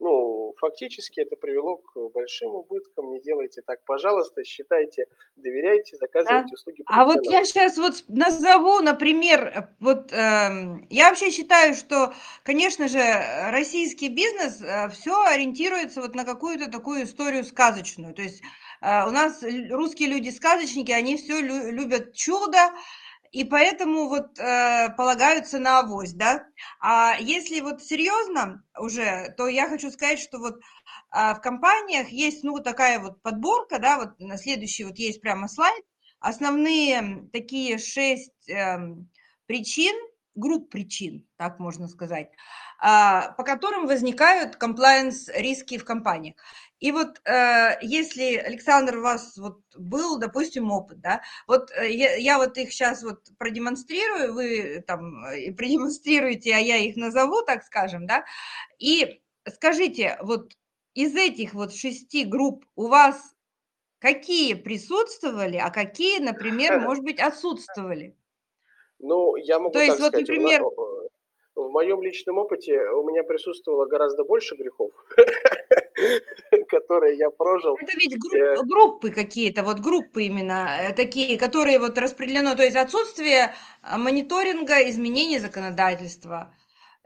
ну, фактически это привело к большим убыткам. Не делайте так, пожалуйста, считайте, доверяйте, заказывайте услуги. А вот я сейчас вот назову, например, э, вот эм, я вообще считаю, что, конечно же, э, российский бизнес все ориентируется вот на какую-то такую историю сказочную. То есть э, у нас русские люди сказочники, они все любят чудо, и поэтому вот э, полагаются на авось, да. А если вот серьезно уже, то я хочу сказать, что вот а, в компаниях есть, ну, такая вот подборка, да, вот на следующий вот есть прямо слайд, основные такие шесть эм, причин, групп причин, так можно сказать, а, по которым возникают комплайенс риски в компаниях. И вот э, если, Александр, у вас вот был, допустим, опыт, да, вот э, я, я вот их сейчас вот продемонстрирую, вы там э, продемонстрируете, а я их назову, так скажем, да, и скажите, вот из этих вот шести групп у вас какие присутствовали, а какие, например, может быть, отсутствовали? Ну, я могу То есть, вот, сказать, например, в моем личном опыте у меня присутствовало гораздо больше грехов, которые я прожил. это ведь Э, групп- группы какие-то, вот группы именно э, такие, которые вот распределено, то есть отсутствие а, мониторинга изменений законодательства,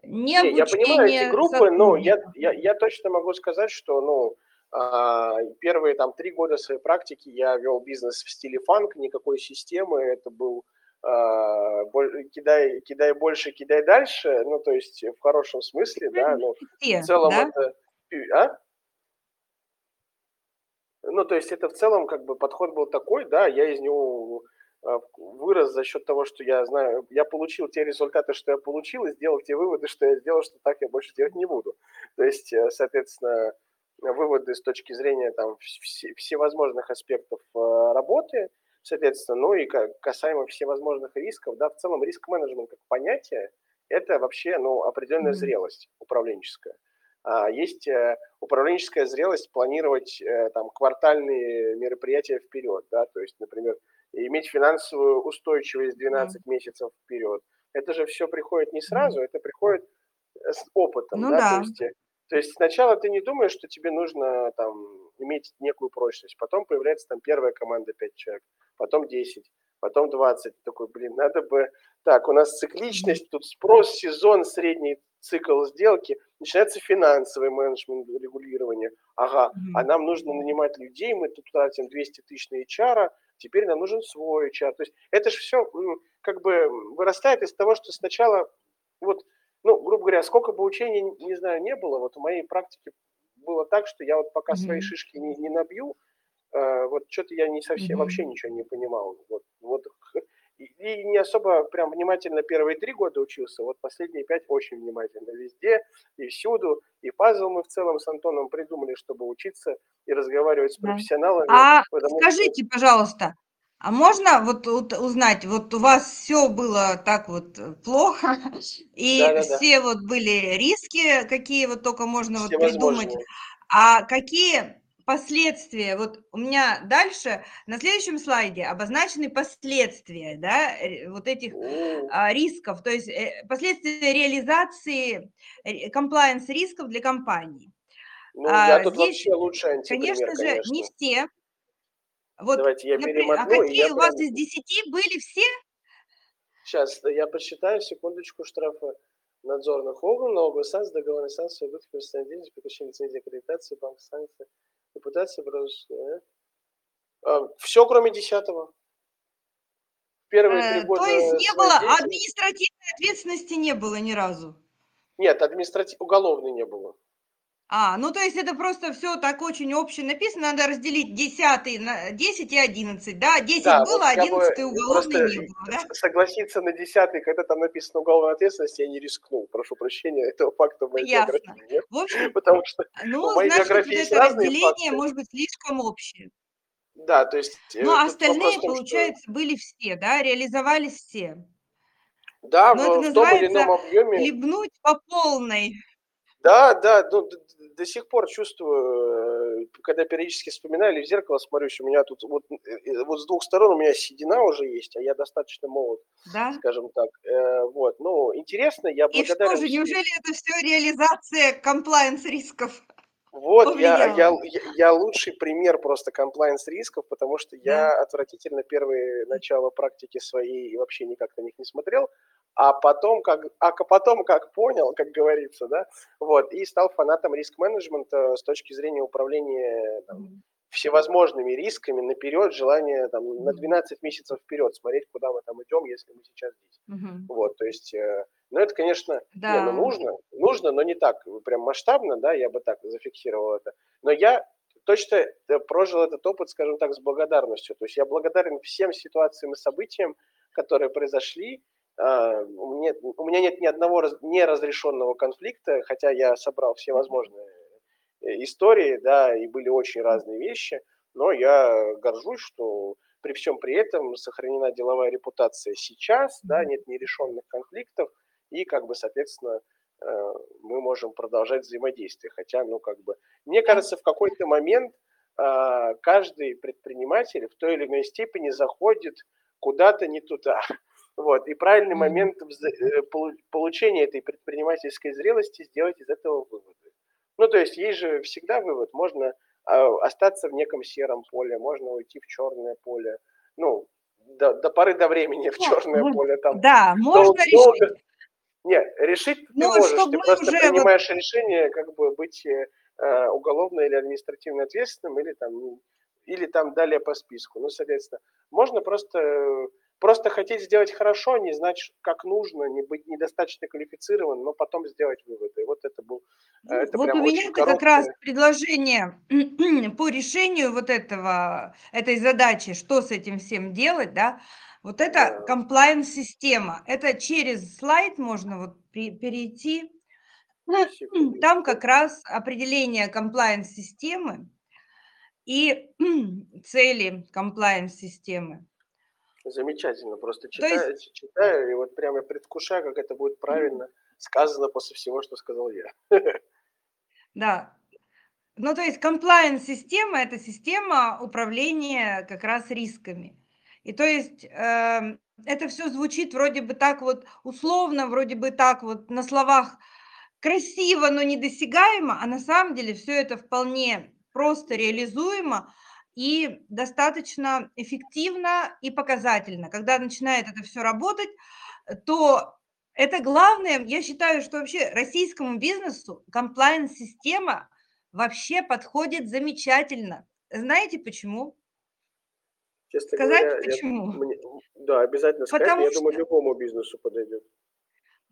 не Не, я понимаю эти обучение группы, но я, я, я точно могу сказать, что ну, а, первые там три года своей практики я вел бизнес в стиле фанк, никакой системы, это был кидай, кидай больше, кидай дальше, ну, то есть в хорошем смысле, да, ну, Все, в целом да? это... А? Ну, то есть это в целом как бы подход был такой, да, я из него а, вырос за счет того, что я знаю, я получил те результаты, что я получил, и сделал те выводы, что я сделал, что так я больше делать не буду. То есть, э, соответственно, выводы с точки зрения там вс- всевозможных аспектов э, работы, соответственно, ну и ка- касаемо всевозможных рисков, да, в целом риск-менеджмент как понятие, это вообще, ну, определенная зрелость управленческая. А, Есть э, управленческая зрелость планировать э, там квартальные мероприятия вперед, да, то есть, например, иметь финансовую устойчивость 12 месяцев вперед. Это же все приходит не сразу, это приходит э, с опытом, Ну да, то да. есть, э, то есть сначала ты не думаешь, что тебе нужно там иметь некую прочность, потом появляется там первая команда 5 человек, потом 10, потом 20, такой, блин, надо бы, так, у нас цикличность, тут спрос, сезон, средний цикл сделки, начинается финансовый менеджмент, регулирование, ага, а Мгм. нам нужно нанимать людей, мы тут тратим 200 тысяч на HR, теперь нам нужен свой HR. То есть это же все как бы вырастает из того, что сначала, вот, ну, грубо говоря, сколько бы учений, не знаю, не было, вот в моей практике было так, что я вот пока свои Мгм. шишки не, не набью, э, вот что-то я не совсем, Мгм. вообще ничего не понимал. Вот, вот, и, и не особо прям внимательно первые три года учился, вот последние пять очень внимательно везде и всюду. И пазл мы в целом с Антоном придумали, чтобы учиться и разговаривать с профессионалами. А потому что- скажите, пожалуйста, а можно вот вот узнать, вот у вас все было так вот э, плохо, и Да-да-да. все вот были риски, какие вот только можно вот придумать, Всевозможные. а какие последствия? Вот у меня дальше на следующем слайде обозначены последствия, да, э, вот этих а, рисков, то есть э, последствия реализации комплайенс рисков для компании. Ну, А, я тут здесь, вообще лучший антипример, Конечно же, не все. Вот, Давайте я напри- а перемотну, и какие у вас прям... из 10 были все? Сейчас, я посчитаю, секундочку, штрафы надзорных органов, налоговый санкции, договорные санкции, убытки персональной деятельности, прекращение лицензии, аккредитации, банк санкции, репутация, Все, кроме десятого. Первые Э, три года То есть не было, административной ответственности не было ни разу. Нет, административ... уголовной не было. А, ну то есть это просто все так очень общее написано, надо разделить 10 на 10 и 11, да? 10 Да, было, вот я бы 11 уголовной просто не было, да? Согласиться на десятый, когда там написано уголовная ответственность, я не рискнул. Прошу прощения, этого факта в моей Ясно. биографии нет. В общем, Потому что, ну, в моей значит, вот биографии есть это разделение факты. может быть слишком общее. да, то есть... э, Ну, а остальные, том, что- получается, были все, да, реализовались все. Да, Но в, это в том или ином объеме. Хлебнуть по полной. Да, да, ну, до сих пор чувствую, э, когда периодически вспоминаю или в зеркало смотрюсь, у меня тут вот, э, э, вот с двух сторон у меня седина уже есть, а я достаточно молод, Да? скажем так. Вот, ну, интересно, я И что благодарен... же, неужели это все реализация комплайенс рисков? Вот, я, я, я лучший пример просто комплайенс рисков, потому что я отвратительно первые начала практики своей вообще никак на них не смотрел, а потом как, а потом как понял, как говорится, да, вот, и стал фанатом риск-менеджмента с точки зрения управления там, всевозможными рисками наперед, желание там, на Мгм. 12 месяцев вперед смотреть, куда мы там идем, если мы сейчас здесь. Мгм. Вот, то есть, э, ну это, конечно, не, Да. ну нужно, нужно, но не так прям масштабно, да, я бы так зафиксировал это. Но я точно э, прожил этот опыт, скажем так, с благодарностью. То есть я благодарен всем ситуациям и событиям, которые произошли. А, У меня, у меня нет ни одного раз- неразрешенного конфликта, хотя я собрал все возможные э, истории, да, и были очень разные вещи, но я горжусь, что при всем при этом сохранена деловая репутация сейчас, да, нет нерешенных конфликтов, и, как бы, соответственно, э, мы можем продолжать взаимодействие. Хотя, ну, как бы, мне кажется, в какой-то момент а, каждый предприниматель в той или иной степени заходит куда-то не туда. Вот. И правильный момент э, получения этой предпринимательской зрелости сделать из этого выводы. Ну, то есть есть же всегда вывод. Можно а, остаться в неком сером поле, можно уйти в черное поле. Ну, до, до поры до времени в черное ну, поле там. Да, можно долго, решить. Нет, решить ты ну, можешь, ты просто принимаешь вот... решение, как бы быть э, э, уголовно или административно ответственным, или там, или там далее по списку. Ну, соответственно, можно просто, просто хотеть сделать хорошо, не знать, как нужно, не быть недостаточно квалифицирован, но потом сделать выводы. Вот это был э, это Вот у меня это как раз предложение по решению вот этого, этой задачи, что с этим всем делать, да, вот это комплайенс-система. Это через слайд можно вот перейти. Там как раз определение комплайенс-системы и цели комплайенс-системы. Замечательно, просто читаю, есть... читаю и вот прямо предвкушаю, как это будет правильно сказано после всего, что сказал я. Да. Ну, то есть комплайенс-система – это система управления как раз рисками. И то есть э, это все звучит вроде бы так вот условно, вроде бы так вот на словах красиво, но недосягаемо, а на самом деле все это вполне просто реализуемо и достаточно эффективно и показательно. Когда начинает это все работать, то это главное, я считаю, что вообще российскому бизнесу комплайенс-система вообще подходит замечательно. Знаете почему? Честно сказать говоря, почему? Я, мне, да, обязательно сказать. Потому я что... думаю, любому бизнесу подойдет.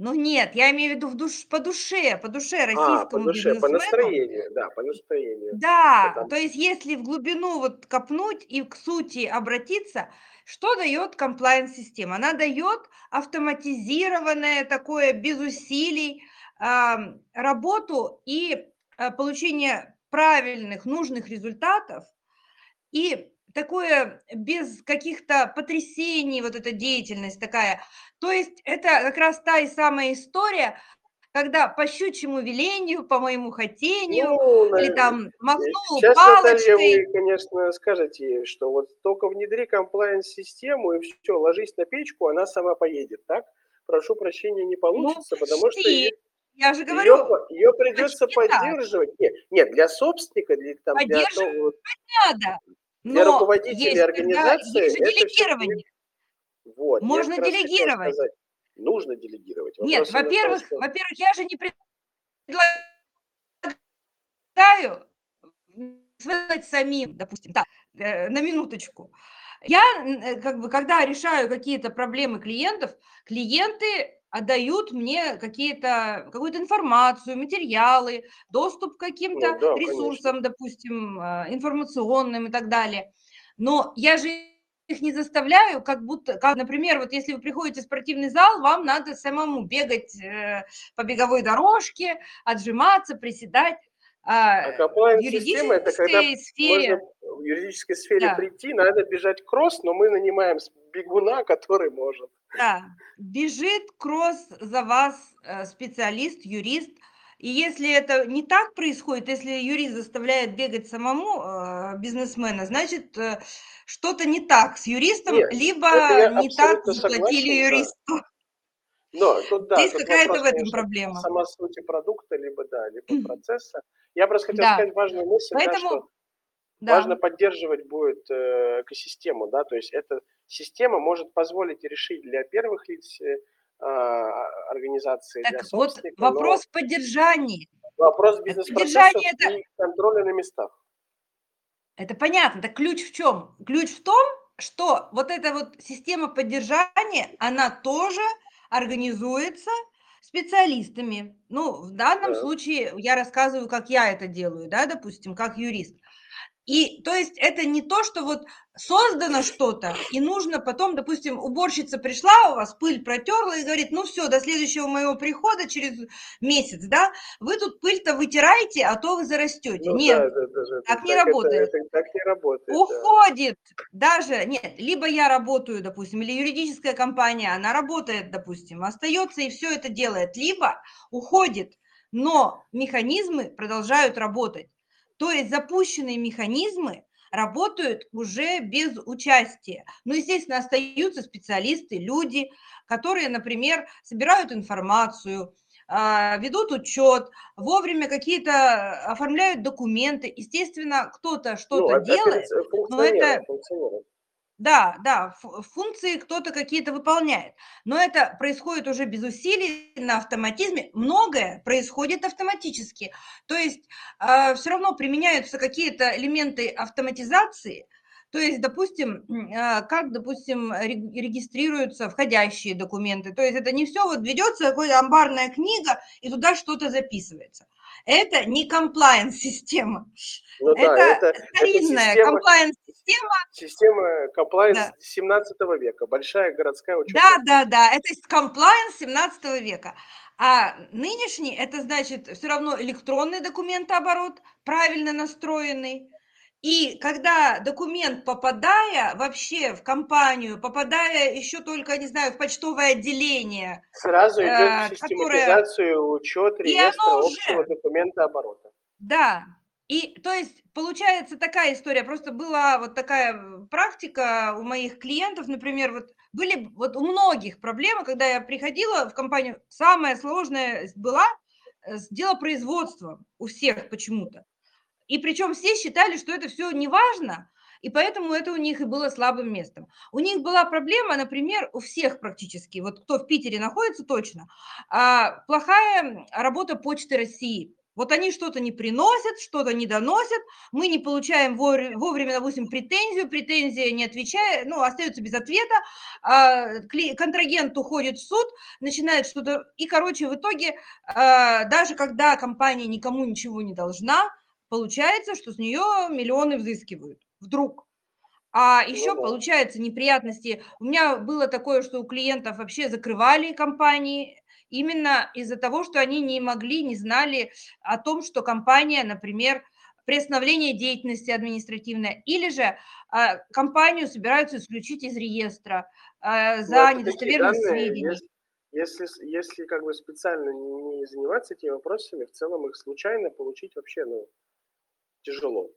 Ну нет, я имею в виду в душ, по душе, по душе российскому а, по душе, по настроению, да, по настроению. Да, Потому... то есть если в глубину вот копнуть и к сути обратиться, что дает комплайенс-система? Она дает автоматизированное такое, без усилий, э, работу и э, получение правильных, нужных результатов и такое без каких-то потрясений, вот эта деятельность такая. То есть это как раз та и самая история, когда по щучьему велению, по моему хотению, ну, или там махнул сейчас, палочкой. Наталья, вы, конечно, скажете, что вот только внедри комплайенс-систему и все, ложись на печку, она сама поедет, так? Прошу прощения, не ну, получится, ну, потому что... Я же говорю, ее, ее придется поддерживать. Нет, нет, для собственника, для, там, для одного, надо. Для Но руководителей есть, организации есть же делегирование. Это вот, Можно делегировать. Нужно делегировать. Вопрос Нет, во-первых, что... во-первых, я же не предлагаю сделать самим, допустим, так, э, на минуточку. Я, э, как бы, когда решаю какие-то проблемы клиентов, клиенты отдают мне какие-то, какую-то информацию, материалы, доступ к каким-то ну, да, ресурсам, конечно. допустим, а, информационным и так далее. Но я же их не заставляю, как будто, как, например, вот если вы приходите в спортивный зал, вам надо самому бегать э, по беговой дорожке, отжиматься, приседать. А, а комплайнс-система – это когда сфере... можно в юридической сфере да. прийти, надо бежать кросс, но мы нанимаем бегуна, который может. Да, бежит кросс за вас э, специалист, юрист. И если это не так происходит, если юрист заставляет бегать самому э, бизнесмена, значит, э, что-то не так с юристом, Нет, либо не так заплатили юристу. Да. Но тут, да, Есть какая-то в этом проблема. Сама суть продукта, либо да, либо процесса. Я просто хотел да. сказать важную мысль, Поэтому... да, что да. важно поддерживать будет экосистему, да, то есть эта система может позволить решить для первых лиц э, а, организации, так вот вопрос но... поддержания. Вопрос бизнес-процессов это... и контроля на местах. Это понятно. Так ключ в чем? Ключ в том, что вот эта вот система поддержания, она тоже организуется специалистами. Ну, в данном да. случае я рассказываю, как я это делаю, да, допустим, как юрист. И то есть это не то, что вот создано что-то, и нужно потом, допустим, уборщица пришла у вас, пыль протерла и говорит, ну все, до следующего моего прихода через месяц, да, вы тут пыль-то вытираете, а то вы зарастете. Ну, нет, да, да, да, так, так не так работает. Это, это, так не работает. Уходит да. даже, нет, либо я работаю, допустим, или юридическая компания, она работает, допустим, остается и все это делает, либо уходит, но механизмы продолжают работать. То есть запущенные механизмы работают уже без участия. Но, естественно, остаются специалисты, люди, которые, например, собирают информацию, а, ведут учет, вовремя какие-то оформляют документы. Естественно, кто-то что-то ну, делает, но это... Да, да, функции кто-то какие-то выполняет, но это происходит уже без усилий, на автоматизме. Многое происходит автоматически. То есть э, а, все равно применяются какие-то элементы автоматизации, то есть, допустим, а, как, допустим, регистрируются входящие документы. То есть это не все вот ведется какая-то амбарная книга, и туда что-то записывается. Это не комплайенс-система. Ну, это, да, это старинная комплайенс-система. Система комплайенс да. 17 века, большая городская учетная. Да, да, да, это комплайенс 17 века. А нынешний, это значит все равно электронный документооборот, правильно настроенный, и когда документ, попадая вообще в компанию, попадая еще только, не знаю, в почтовое отделение... Сразу идет э, систематизацию, которое... учет, реестр общего уже... документа оборота. Да, и то есть получается такая история, просто была вот такая практика у моих клиентов, например, вот были вот у многих проблемы, когда я приходила в компанию, самое сложное была э, с делопроизводством у всех почему-то. И причем все считали, что это все не важно, и поэтому это у них и было слабым местом. У них была проблема, например, у всех практически, вот кто в Питере находится точно, а, плохая работа Почты России. Вот они что-то не приносят, что-то не доносят, мы не получаем вовремя, допустим, претензию, претензия не отвечает, ну, остается без ответа, а, контрагент уходит в суд, начинает что-то, и, короче, в итоге, а, даже когда компания никому ничего не должна, получается, что с нее миллионы взыскивают вдруг. А еще ну получается неприятности. У меня было такое, что у клиентов вообще закрывали компании именно из-за того, что они не могли, не знали о том, что компания, например, приостановление деятельности административной, или же а, компанию собираются исключить из реестра а, за ну, недостоверность сведений. Если, если как бы специально не заниматься этими вопросами, в целом их случайно получить вообще ну, тяжело.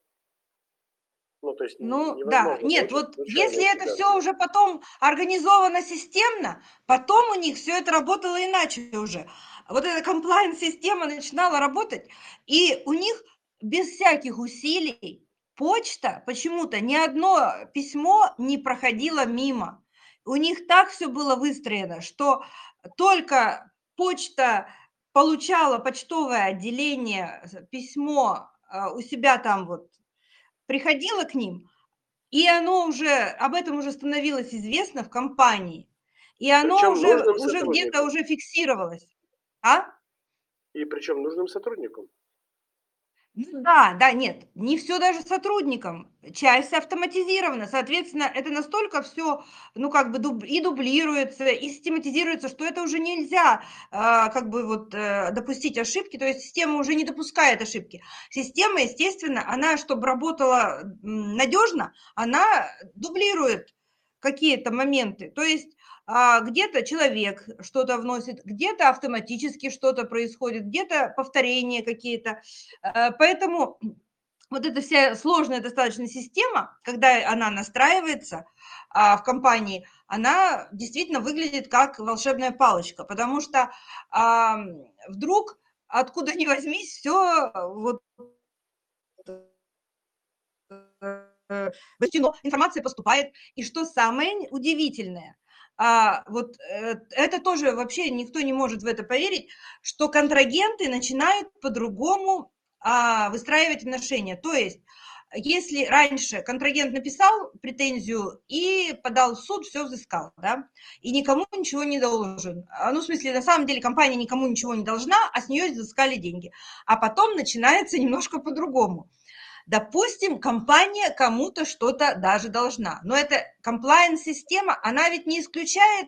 Ну, то есть ну да, нет, вот если это все уже потом организовано системно, потом у них все это работало иначе уже. Вот эта комплайнс-система начинала работать, и у них без всяких усилий почта почему-то ни одно письмо не проходило мимо. У них так все было выстроено, что только почта получала почтовое отделение письмо а, у себя там вот приходила к ним, и оно уже, об этом уже становилось известно в компании, и оно причем уже, уже где-то уже фиксировалось. А? И причем нужным сотрудникам. Ну да, да, нет, не все даже сотрудникам. Часть автоматизирована. Соответственно, это настолько все, ну, как бы дуб, и дублируется, и систематизируется, что это уже нельзя, э, как бы вот э, допустить ошибки. То есть система уже не допускает ошибки. Система, естественно, она, чтобы работала надежно, она дублирует какие-то моменты. То есть где-то человек что-то вносит, где-то автоматически что-то происходит, где-то повторения какие-то. А, поэтому вот эта вся сложная достаточно система, когда она настраивается а, в компании, она действительно выглядит как волшебная палочка, потому что вдруг откуда ни возьмись, все вот э, информация поступает. И что самое удивительное, а, вот э, это тоже вообще никто не может в это поверить, что контрагенты начинают по-другому а, выстраивать отношения. То есть, если раньше контрагент написал претензию и подал в суд, все взыскал, да, и никому ничего не должен. А, ну, в смысле, на самом деле компания никому ничего не должна, а с нее взыскали деньги. А потом начинается немножко по-другому. Допустим, компания кому-то что-то даже должна, но эта комплайенс-система, она ведь не исключает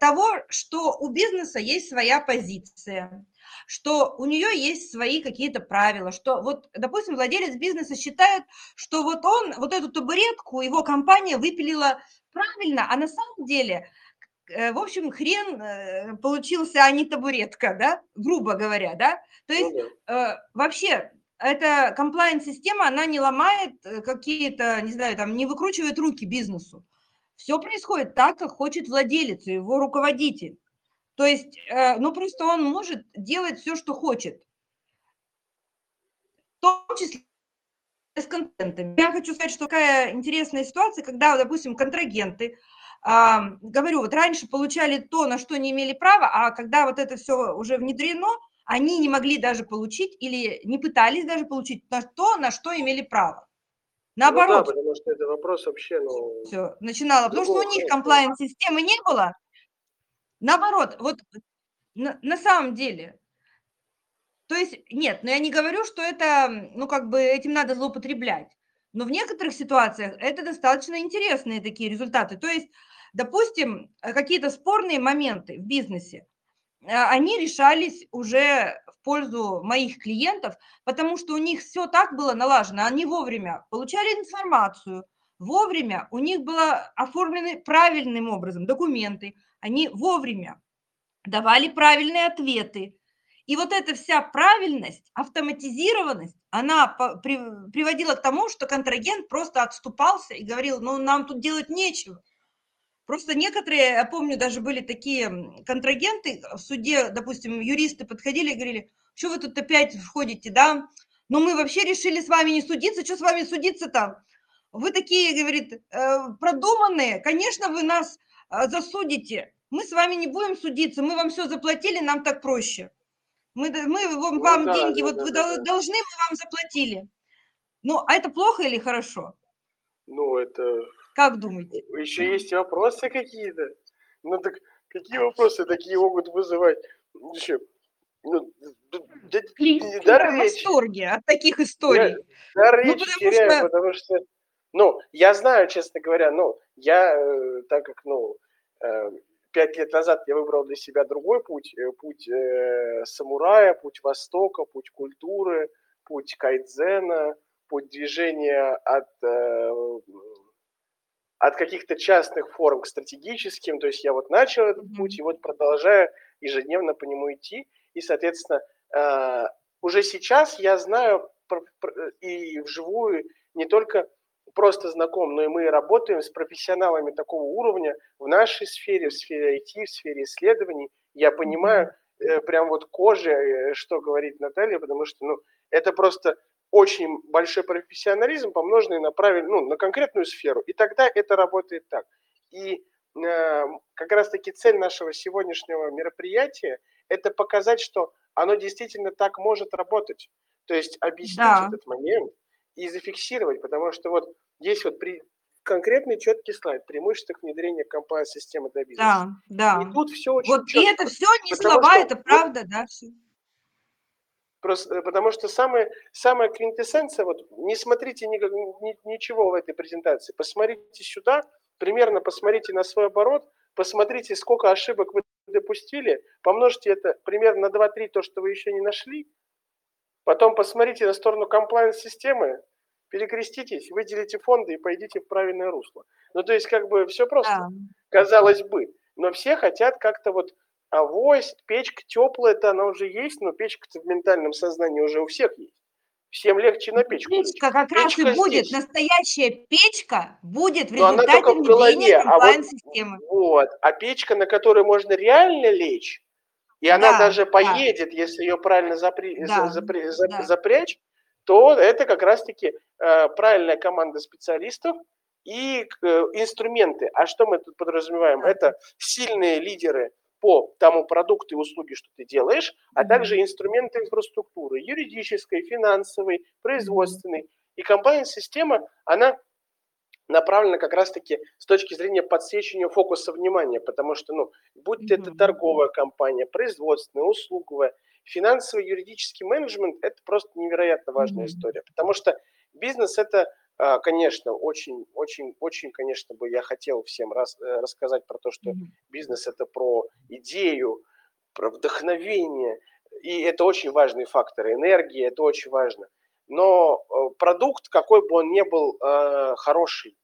того, что у бизнеса есть своя позиция, что у нее есть свои какие-то правила, что вот, допустим, владелец бизнеса считает, что вот он, вот эту табуретку его компания выпилила правильно, а на самом деле э, в общем, хрен э, получился, а не табуретка, да, грубо говоря, да. То есть ну, да. Э, вообще эта комплайенс-система, она не ломает э, какие-то, не знаю, там, не выкручивает руки бизнесу. Все происходит так, как хочет владелец, его руководитель. То есть, э, ну, просто он может делать все, что хочет. В том числе с контентом. Я хочу сказать, что такая интересная ситуация, когда, допустим, контрагенты, говорю, вот раньше получали то, на что не имели права, а когда вот это все уже внедрено, они не могли даже получить или не пытались даже получить на то, на что имели право. Наоборот. Ну да, потому что это вопрос вообще, ну... Все, начинала, потому что у них комплайенс-системы не было. Наоборот, вот на, на самом деле, то есть, нет, но я не говорю, что это, ну, как бы этим надо злоупотреблять. Но в некоторых ситуациях это достаточно интересные такие результаты. То есть, допустим, какие-то спорные моменты в бизнесе, они решались уже в пользу моих клиентов, потому что у них все так было налажено, они вовремя получали информацию, вовремя у них было оформлены правильным образом документы, они вовремя давали правильные ответы, и вот эта вся правильность, автоматизированность, она приводила к тому, что контрагент просто отступался и говорил, ну, нам тут делать нечего. Просто некоторые, я помню, даже были такие контрагенты в суде, допустим, юристы подходили и говорили, что вы тут опять входите, да? Но мы вообще решили с вами не судиться, что с вами судиться-то? Вы такие, говорит, э, продуманные, конечно, вы нас э, засудите. Мы с вами не будем судиться, мы вам все заплатили, нам так проще. Мы, мы вам, ну, вам да, деньги, да, вот да, вы да, должны, мы вам заплатили. Ну, а это плохо или хорошо? Ну, это... Как думаете? Еще есть вопросы какие-то? Ну, так какие вопросы такие могут вызывать? Еще, ну, да, да, в восторге от таких историй. Я, да, ну, речь потому теряю, что... потому что, ну, я знаю, честно говоря, ну, я, э, так как, ну, э, пять лет назад я выбрал для себя другой путь, э, путь э, самурая, путь Востока, путь культуры, путь кайдзена, путь движения от, э, от каких-то частных форм к стратегическим. То есть я вот начал этот путь и вот продолжаю ежедневно по нему идти. И, соответственно, э, уже сейчас я знаю и вживую не только просто знаком, но и мы работаем с профессионалами такого уровня в нашей сфере, в сфере IT, в сфере исследований. Я понимаю э, прям вот кожей, э, что говорит Наталья, потому что ну, это просто очень большой профессионализм, помноженный на, правиль, ну, на конкретную сферу. И тогда это работает так. И э, как раз-таки цель нашего сегодняшнего мероприятия – это показать, что оно действительно так может работать. То есть объяснить да. этот момент и зафиксировать, потому что вот есть вот при, конкретный четкий слайд преимущества внедрения компания-системы для бизнеса. Да, да. И тут все очень Вот четко, и это все не слова, что, это правда, вот, да, все. Просто, э, потому что самая, самая квинтэссенция, вот не смотрите ни, ни, ничего в этой презентации, посмотрите сюда, примерно посмотрите на свой оборот, посмотрите, сколько ошибок вы допустили, помножьте это примерно на 2-3, то, что вы еще не нашли, потом посмотрите на сторону комплайенс-системы, перекреститесь, выделите фонды и пойдите в правильное русло. Ну, то есть, как бы все просто, да. казалось бы. Но все хотят как-то вот авось, печка теплая, это она уже есть, но печка в ментальном сознании уже у всех есть. Всем легче на печку. Печка как печка раз и будет, здесь. настоящая печка будет в результате внедрения комплайн-системы. А вот, вот, а печка, на которой можно реально лечь, и она да, даже поедет, да. если ее правильно запри, да, запри, да. запрячь, то это как раз-таки э, правильная команда специалистов и э, инструменты. А что мы тут подразумеваем? Это сильные лидеры по тому продукту и услуге, что ты делаешь, а также инструменты инфраструктуры, юридической, финансовой, производственной. И компания-система, она направлена как раз-таки с точки зрения подсвечивания фокуса внимания, потому что, ну, будь это торговая компания, производственная, услуговая, финансовый юридический менеджмент – это просто невероятно важная история, потому что бизнес – это, конечно, очень, очень, очень, конечно, бы я хотел всем раз, э, рассказать про то, что бизнес – это про идею, про вдохновение, и это очень важные факторы, энергия – это очень важно. Но э, продукт, какой бы он ни был э, хороший,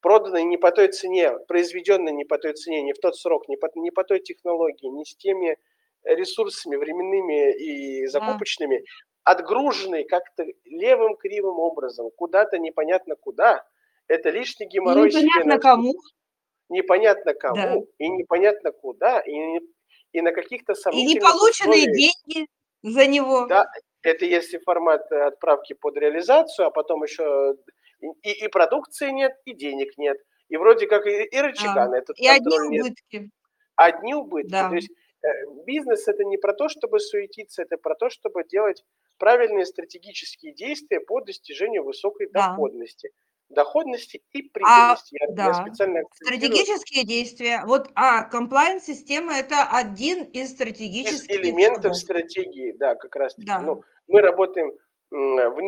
проданный не по той цене, произведенный не по той цене, не в тот срок, не по, не по той технологии, не с теми ресурсами временными и закупочными, отгруженный как-то левым кривым образом куда-то непонятно куда, это лишний геморрой и непонятно себе кому. Непонятно кому, да. и непонятно куда, и, и на каких-то сомнительных И неполученные условиях. деньги за него. Да, это если формат отправки под реализацию, а потом еще и, и продукции нет, и денег нет. И вроде как и, и рычага а, на этот и одни убытки. Нет. Одни убытки. Да. То есть э, бизнес это не про то, чтобы суетиться, это про то, чтобы делать правильные стратегические действия по достижению высокой да. доходности доходности и прибыльности. А, я, да. я специально Стратегические действия. Вот, а комплайенс-система – это один из стратегических из элементов исходов. стратегии, да, как раз. Да. Ну, мы работаем в,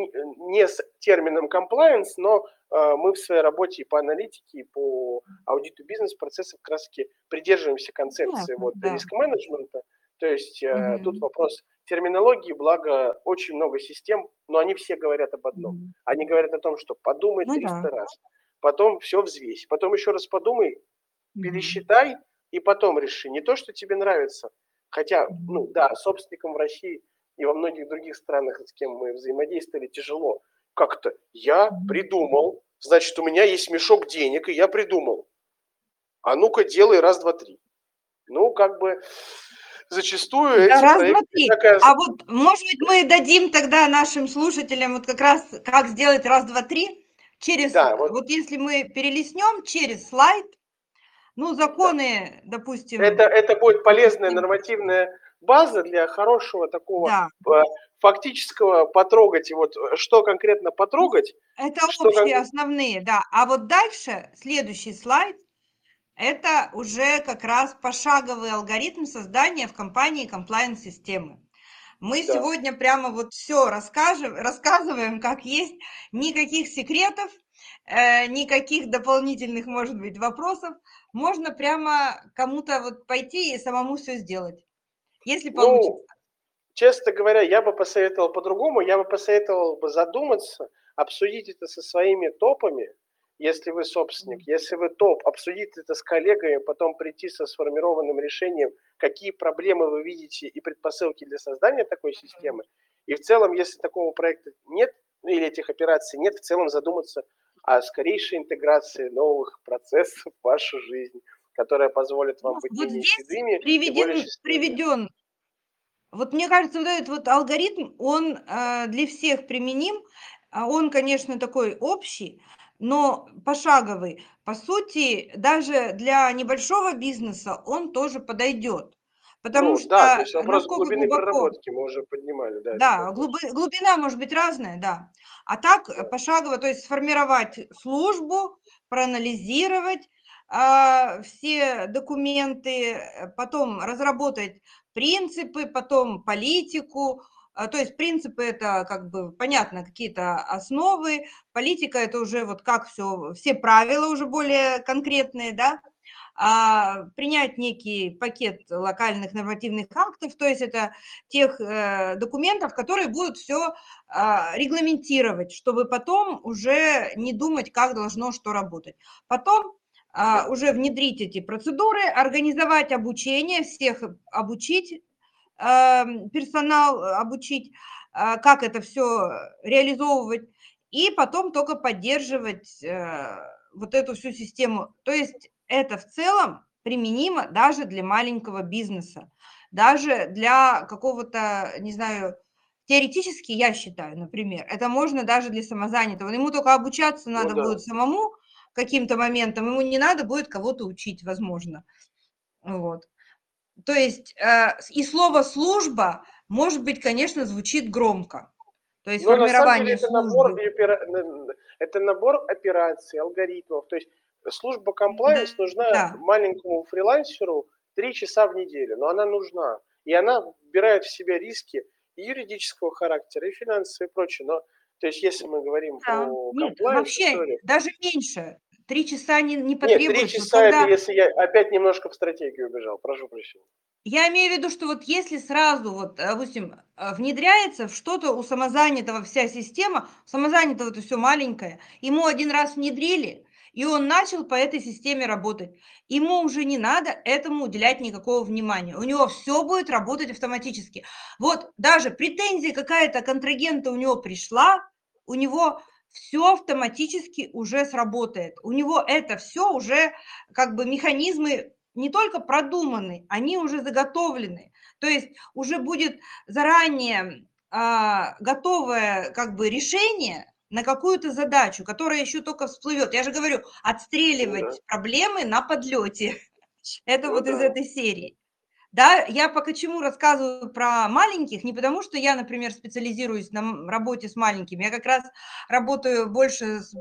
не с термином compliance, но э, мы в своей работе и по аналитике, и по аудиту бизнес-процессов как раз таки придерживаемся концепции да, вот, да. риск-менеджмента. То есть э, mm-hmm. тут вопрос терминологии, благо очень много систем, но они все говорят об одном. Mm-hmm. Они говорят о том, что подумай ну, 300 да. раз, потом все взвесь, потом еще раз подумай, mm-hmm. пересчитай и потом реши. Не то, что тебе нравится, хотя, ну да, собственникам в России и во многих других странах, с кем мы взаимодействовали, тяжело. Как-то я придумал, значит, у меня есть мешок денег, и я придумал. А ну-ка, делай раз, два, три. Ну, как бы зачастую эти раз, проекты... Такая... А вот, может быть, мы дадим тогда нашим слушателям вот как раз, как сделать раз, два, три, через, да, вот... вот если мы перелистнем через слайд, ну, законы, да. допустим... Это, это будет полезная нормативная база для хорошего такого да. Э, фактического потрогать. И вот э, что конкретно потрогать? Это общие кон... основные, да. А вот дальше, следующий слайд, это уже как раз пошаговый алгоритм создания в компании комплайенс-системы. Мы да. сегодня прямо вот все расскажем, рассказываем, как есть, никаких секретов, э, никаких дополнительных, может быть, вопросов. Можно прямо кому-то вот пойти и самому все сделать, если ну, получится. Ну, честно говоря, я бы посоветовал по-другому, я бы посоветовал бы задуматься, обсудить это со своими топами, если вы собственник, если вы топ, обсудить это с коллегами, потом прийти со сформированным решением, какие проблемы вы видите и предпосылки для создания такой системы. И в целом, если такого проекта нет, ну, или этих операций нет, в целом задуматься о скорейшей интеграции новых процессов в вашу жизнь, которая позволит вам быть вот менее седыми приведен, приведен. Вот мне кажется, вот этот вот алгоритм, он э, для всех применим, а он, конечно, такой общий, но пошаговый. По сути, даже для небольшого бизнеса он тоже подойдет. Потому ну, что да, то есть вопрос глубины глубоко... проработки мы уже поднимали. Да, да глуб... глубина может быть разная, да. А так да. пошагово, то есть сформировать службу, проанализировать э, все документы, потом разработать принципы, потом политику, то есть принципы это как бы понятно какие-то основы, политика это уже вот как все, все правила уже более конкретные, да, а принять некий пакет локальных нормативных актов, то есть это тех э, документов, которые будут все э, регламентировать, чтобы потом уже не думать, как должно что работать. Потом э, уже внедрить эти процедуры, организовать обучение, всех обучить персонал э, обучить, а, как это все реализовывать, и потом только поддерживать э, вот эту всю систему. То есть это в целом применимо даже для маленького бизнеса, даже для какого-то, не знаю, теоретически, я считаю, например, это можно даже для самозанятого. Ему только обучаться ну надо ну, да. будет самому каким-то моментом, ему не надо будет кого-то учить, возможно. Вот. То есть э, и слово служба, может быть, конечно, звучит громко. То есть Но формирование на самом деле это набор, это набор операций, алгоритмов. То есть служба комплайенс да, нужна да. маленькому фрилансеру три часа в неделю, но она нужна. И она вбирает в себя риски и юридического характера, и финансовые и прочее. Но то есть, если мы говорим да. про Нет, вообще историю, даже меньше. Три часа не, не потребуется. Нет, три часа когда... это если я опять немножко в стратегию убежал, прошу прощения. Я имею в виду, что вот если сразу, вот, допустим, э, внедряется в что-то у самозанятого вся система, у самозанятого это все маленькое, ему один раз внедрили, и он начал по этой системе работать. Ему уже не надо этому уделять никакого внимания. У него все будет работать автоматически. Вот даже претензия какая-то контрагента у него пришла, у него все автоматически уже сработает. У него это все уже как бы механизмы не только продуманы, они уже заготовлены. То есть уже будет заранее а, готовое как бы решение на какую-то задачу, которая еще только всплывет. Я же говорю, отстреливать ну да. проблемы на подлете. Это ну, вот да. из этой серии. Да, я пока чему рассказываю про маленьких, не потому что я, например, специализируюсь на работе с маленькими, я как раз работаю больше с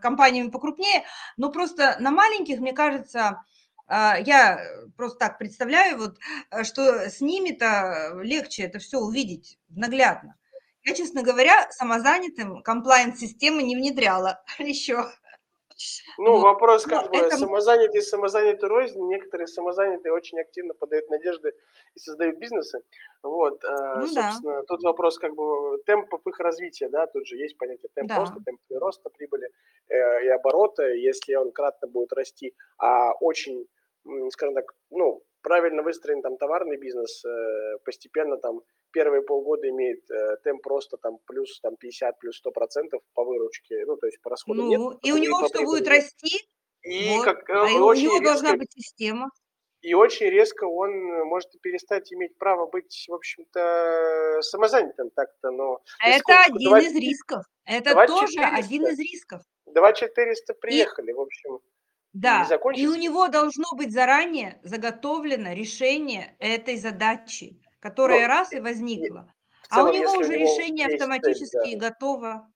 компаниями покрупнее, но просто на маленьких, мне кажется, а, я просто так представляю, вот, э, что с ними-то легче это все увидеть наглядно. Я, честно говоря, самозанятым комплайнс-системы не внедряла еще. Ну, вот. вопрос как Но бы это... самозанятый, самозанятый рознь. Некоторые самозанятые очень активно подают надежды и создают бизнесы. Вот, э, ну, собственно, да. тут вопрос как бы темпов их развития, да, тут же есть понятие темп да. роста, темп роста прибыли э, и оборота, если он кратно будет расти, а очень, скажем так, ну, правильно выстроен там товарный бизнес, э, постепенно там первые полгода имеет э, темп роста там плюс там 50, плюс 100 процентов по выручке, ну, то есть по расходу ну, нет. И у него что будет расти? И вот. как, э, а у него резко, должна быть система. И очень резко он может перестать иметь право быть, в общем-то, самозанятым так-то, но... Это один 2, из рисков. Это 2 тоже 400, один из рисков. 2 400 приехали, и, в общем. Да, и, и у него должно быть заранее заготовлено решение этой задачи которая ну, раз и возникла. Целом, а у него уже решение автоматически цель, да. готово.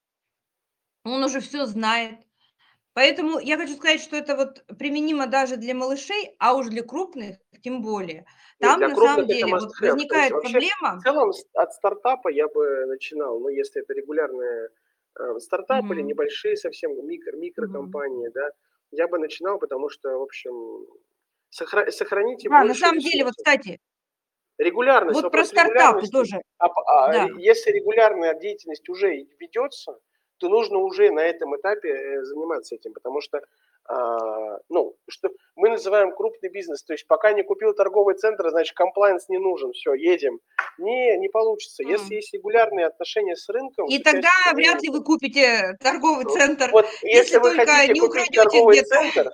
Он уже все знает. Поэтому я хочу сказать, что это вот применимо даже для малышей, а уж для крупных тем более. Там на самом деле вот возникает проблема. В целом от стартапа я бы начинал, ну если это регулярные э, стартапы mm-hmm. или небольшие совсем микро, микрокомпании, mm-hmm. да, я бы начинал, потому что, в общем, сохра- сохраните. Да, на самом деле, вот, кстати, Регулярность. Вот про стартапы тоже. А, а, да. Если регулярная деятельность уже ведется, то нужно уже на этом этапе э, заниматься этим, потому что, а, ну, что называем крупный бизнес, то есть пока не купил торговый центр, значит, комплайнс не нужен, все, едем. Не, не получится. Mm. Если есть регулярные отношения с рынком... И тогда вряд ли вы купите торговый центр. Вот, если, если вы хотите купить торговый центр,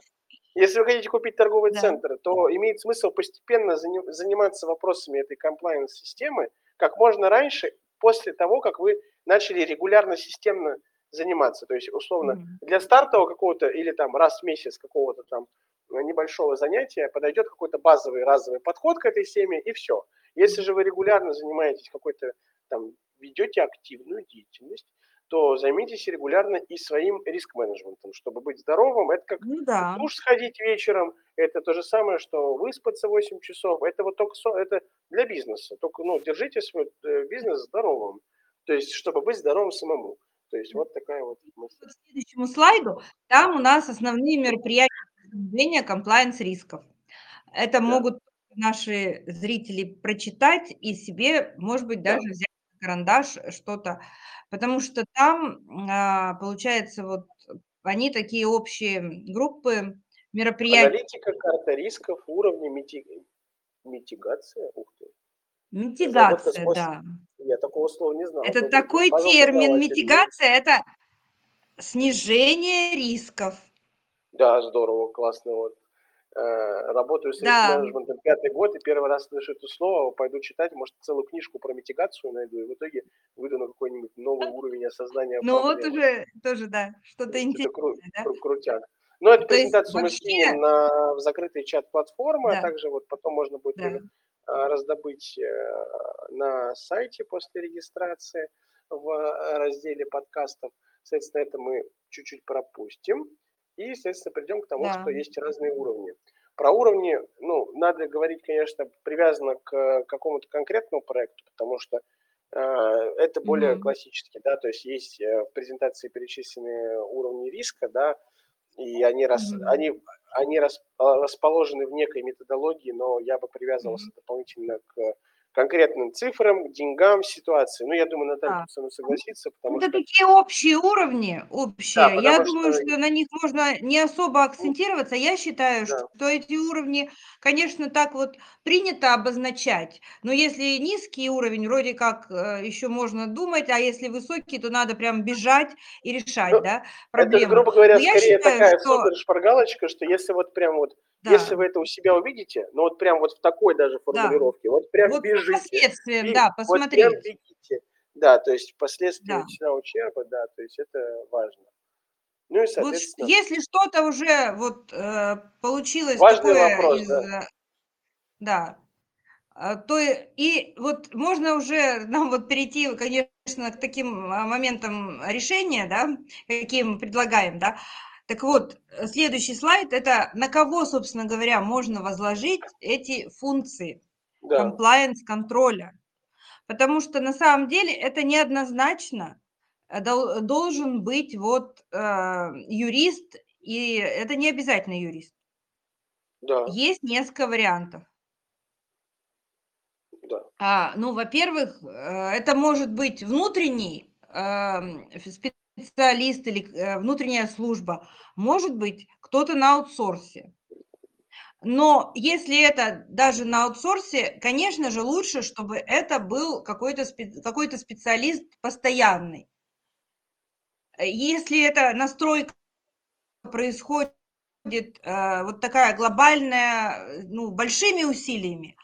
если вы хотите купить торговый да. центр, то имеет смысл постепенно заниматься вопросами этой комплайенс-системы как можно раньше, после того, как вы начали регулярно, системно заниматься. То есть, условно, mm-hmm. для стартового какого-то или там раз в месяц какого-то там небольшого занятия подойдет какой-то базовый разовый подход к этой теме и все. Если же вы регулярно занимаетесь какой-то там, ведете активную деятельность, то займитесь регулярно и своим риск-менеджментом, чтобы быть здоровым. Это как ну, да. душ сходить вечером, это то же самое, что выспаться 8 часов. Это вот только это для бизнеса. Только ну, держите свой э, бизнес здоровым, то есть чтобы быть здоровым самому. То есть вот такая вот мысль. К следующему слайду, там у нас основные мероприятия снижения комплайенс рисков. Это да. могут наши зрители прочитать и себе, может быть, даже да. взять карандаш, что-то Потому что там, а, получается, вот они такие общие группы мероприятий. Аналитика, карта рисков, уровни мити... митигация. Ух ты. Митигация, да. Я такого слова не знал. Это такой термин. Митигация – это снижение рисков. Да, здорово, классно. Вот. Э, работаю с да. менеджментом пятый год, и первый раз слышу это слово, пойду читать, может, целую книжку про митигацию найду, и в итоге выйду на какой-нибудь новый уровень осознания Ну вот уже, тоже, да, что-то интересное. Кру- да? Кру- крутяк. Но ну, эту То презентацию мы скинем на, в закрытый чат платформы, да. а также вот потом можно будет да. раздобыть э, на сайте после регистрации в разделе подкастов. Соответственно, это мы чуть-чуть пропустим. И, естественно, придем к тому, да. что есть разные уровни. Про уровни, ну, надо говорить, конечно, привязано к какому-то конкретному проекту, потому что э, это более mm-hmm. классически, да, то есть есть э, в презентации перечисленные уровни риска, да, и они, рас, mm-hmm. они, они рас, расположены в некой методологии, но я бы привязывался mm-hmm. дополнительно к конкретным цифрам, к деньгам, ситуации. Ну, я думаю, Наталья Да. со мной согласится, потому Это что... такие общие уровни, общие. Я потому думаю, что- что на них можно не особо акцентироваться. Я считаю, Да. что эти уровни, конечно, так вот принято обозначать. Но если низкий уровень, вроде как еще можно думать, а если высокий, то надо прям бежать и решать, Ну, да, Это, проблему. грубо говоря, Но я скорее считаю, такая что- шпаргалочка, что если вот прям вот, Да. если вы это у себя увидите, ну вот прям вот в такой даже формулировке, вот прям Вот бежите. последствиям, И да, Вот прям бегите. Да, то есть последствия Да. цена ущерба, да, то есть это важно. Ну и, Вот соответственно, если что-то уже вот э, получилось Важный такое вопрос, из, да. э, да, а, то и, вот можно уже нам вот перейти, конечно, к таким а, моментам решения, да, какие мы предлагаем, да. Так вот, э, следующий слайд – это на кого, собственно говоря, можно возложить эти функции да, комплайенс контроля. Потому что на самом деле это неоднозначно э, дол- должен быть вот э, юрист, и это не обязательно юрист. да, Есть несколько вариантов. да. А, ну, во-первых, э, это может быть внутренний эм, специалист или э, внутренняя служба, может быть кто-то на аутсорсе. Но если это даже на аутсорсе, конечно же, лучше, чтобы это был какой-то спе- какой-то специалист постоянный. Э, Если это настройка происходит э, вот такая глобальная, ну, большими усилиями,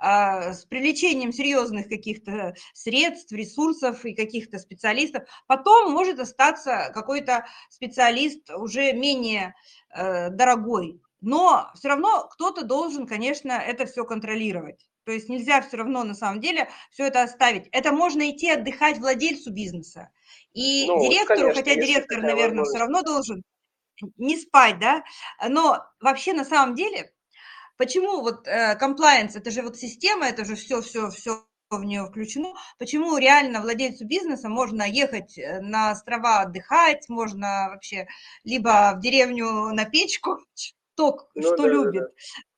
с привлечением серьезных каких-то средств, ресурсов и каких-то специалистов, потом может остаться какой-то специалист уже менее э, дорогой. Но все равно кто-то должен, конечно, это все контролировать. То есть нельзя все равно на самом деле все это оставить. Это можно идти отдыхать владельцу бизнеса. И Ну, директору, конечно, хотя директор, наверное, все равно должен не спать, да, но вообще на самом деле, почему вот комплайенс, это же вот система, это же все, все, все в нее включено, почему реально владельцу бизнеса можно ехать э, на острова отдыхать, можно вообще либо в деревню на печку, кто Ну что да, да, любит,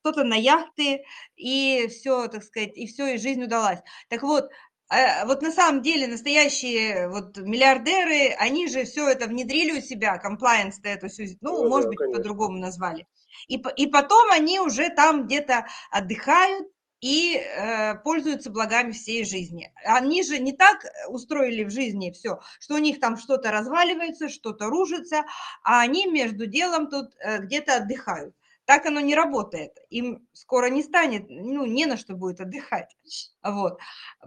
кто-то на яхты, и все, так сказать, и все, и жизнь удалась. Так вот, э, вот на самом деле настоящие вот миллиардеры, они же все это внедрили у себя, комплайенс эту всю, ну, Ну может да, быть, по-другому назвали. И, и потом они уже там где-то отдыхают и э, пользуются благами всей жизни. Они же не так устроили в жизни все, что у них там что-то разваливается, что-то рушится, а они между делом тут э, где-то отдыхают. Так оно не работает. Им скоро не станет, ну, не на что будет отдыхать. Вот.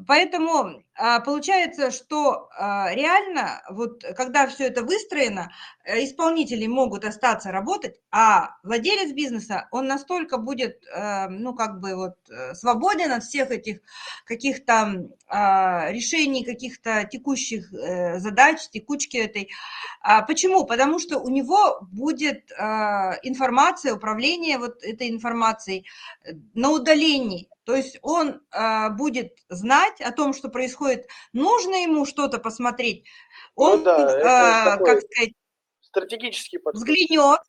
Поэтому а, получается, что а, реально, вот когда все это выстроено, э, исполнители могут остаться работать, а владелец бизнеса, он настолько будет, э, ну, как бы вот э, свободен от всех этих каких-то а, решений, каких-то текущих задач, текучки этой. Почему? Потому что у него будет информация, управление вот этой информацией э, на удалении. То есть он а, будет знать о том, что происходит. Нужно ему что-то посмотреть. Ну Он, да, это а, такой как сказать, Стратегический подход. взглянет.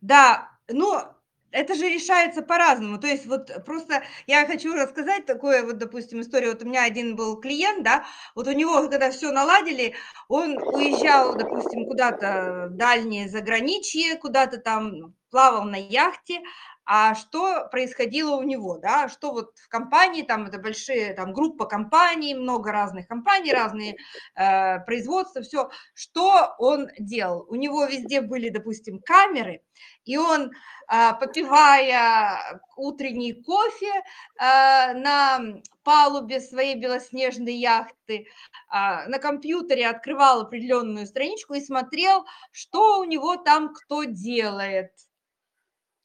Да, но это же решается по-разному. То есть вот просто я хочу рассказать такое, вот, допустим, историю. Вот у меня один был клиент, да, вот у него, когда все наладили, он уезжал, допустим, куда-то в дальнее заграничье, куда-то там плавал на яхте, а что происходило у него, да, что вот в компании, там это большие, там группа компаний, много разных компаний, разные э, производства, все, что он делал? У него везде были, допустим, камеры, и он, а, попивая утренний кофе а, на палубе своей белоснежной яхты, а, на компьютере открывал определенную страничку и смотрел, что у него там кто делает.